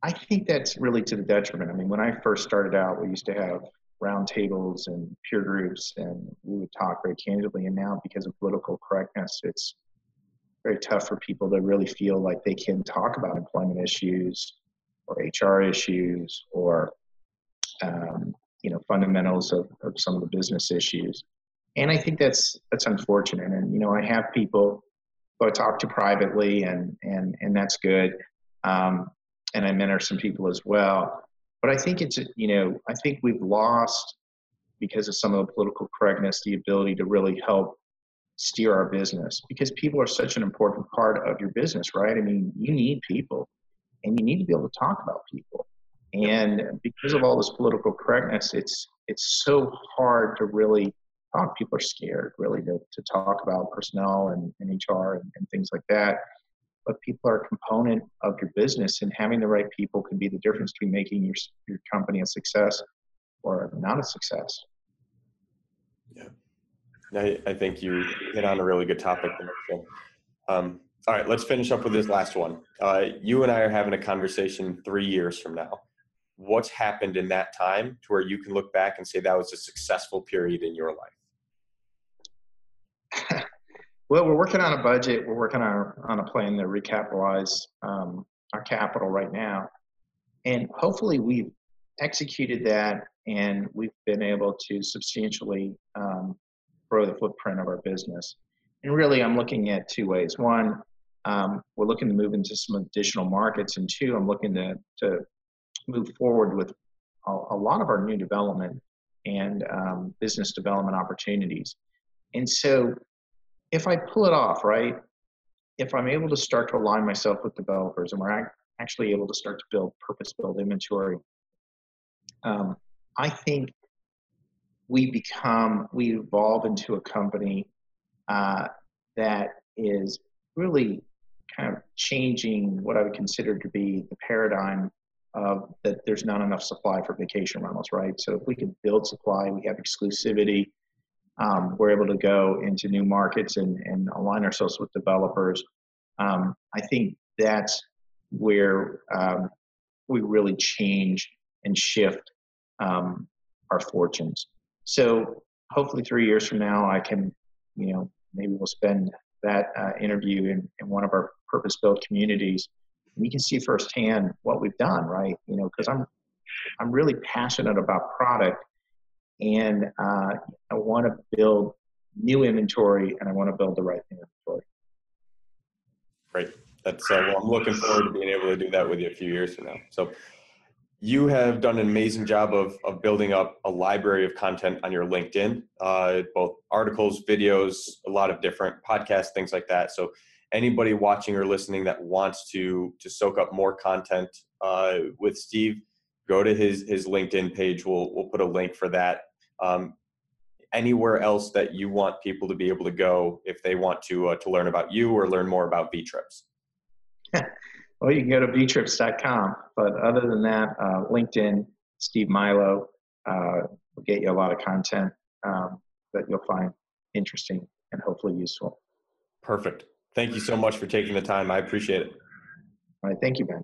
Speaker 2: I think that's really to the detriment. I mean, when I first started out, we used to have roundtables and peer groups, and we would talk very candidly. And now, because of political correctness, it's very tough for people to really feel like they can talk about employment issues or HR issues or um, you know fundamentals of, of some of the business issues. And I think that's that's unfortunate. And you know, I have people who I talk to privately, and and and that's good. Um, and I mentor some people as well. But I think it's you know I think we've lost because of some of the political correctness the ability to really help steer our business because people are such an important part of your business, right? I mean, you need people and you need to be able to talk about people. And because of all this political correctness, it's it's so hard to really talk. People are scared really to, to talk about personnel and, and HR and, and things like that. But people are a component of your business, and having the right people can be the difference between making your your company a success or not a success.
Speaker 1: Yeah. I, I think you hit on a really good topic um, all right, let's finish up with this last one. Uh, you and I are having a conversation three years from now. What's happened in that time to where you can look back and say that was a successful period in your life?
Speaker 2: well, we're working on a budget. We're working on, on a plan to recapitalize um, our capital right now. And hopefully, we've executed that and we've been able to substantially um, grow the footprint of our business. And really, I'm looking at two ways. One, um, we're looking to move into some additional markets, and two, I'm looking to to move forward with a, a lot of our new development and um, business development opportunities. And so, if I pull it off, right, if I'm able to start to align myself with developers, and we're actually able to start to build purpose-built inventory, um, I think we become, we evolve into a company uh, that is really kind of changing what I would consider to be the paradigm of that there's not enough supply for vacation rentals, right? So if we can build supply, we have exclusivity, um, we're able to go into new markets and, and align ourselves with developers. Um, I think that's where um, we really change and shift um, our fortunes. So hopefully, three years from now, I can, you know, maybe we'll spend that uh, interview in, in one of our purpose-built communities, you can see firsthand what we've done, right? You know, because I'm I'm really passionate about product, and uh, I want to build new inventory, and I want to build the right inventory.
Speaker 1: Great. That's uh, well. I'm looking forward to being able to do that with you a few years from now. So you have done an amazing job of, of building up a library of content on your LinkedIn, uh, both articles, videos, a lot of different podcasts, things like that. So anybody watching or listening that wants to to soak up more content uh, with Steve, go to his his LinkedIn page. We'll we'll put a link for that. Um, anywhere else that you want people to be able to go if they want to uh, to learn about you or learn more about VTrips.
Speaker 2: Well, you can go to vtrips.com. But other than that, uh, LinkedIn, Steve Milo, uh, will get you a lot of content um, that you'll find interesting and hopefully useful.
Speaker 1: Perfect. Thank you so much for taking the time. I appreciate it.
Speaker 2: All right. Thank you, Ben.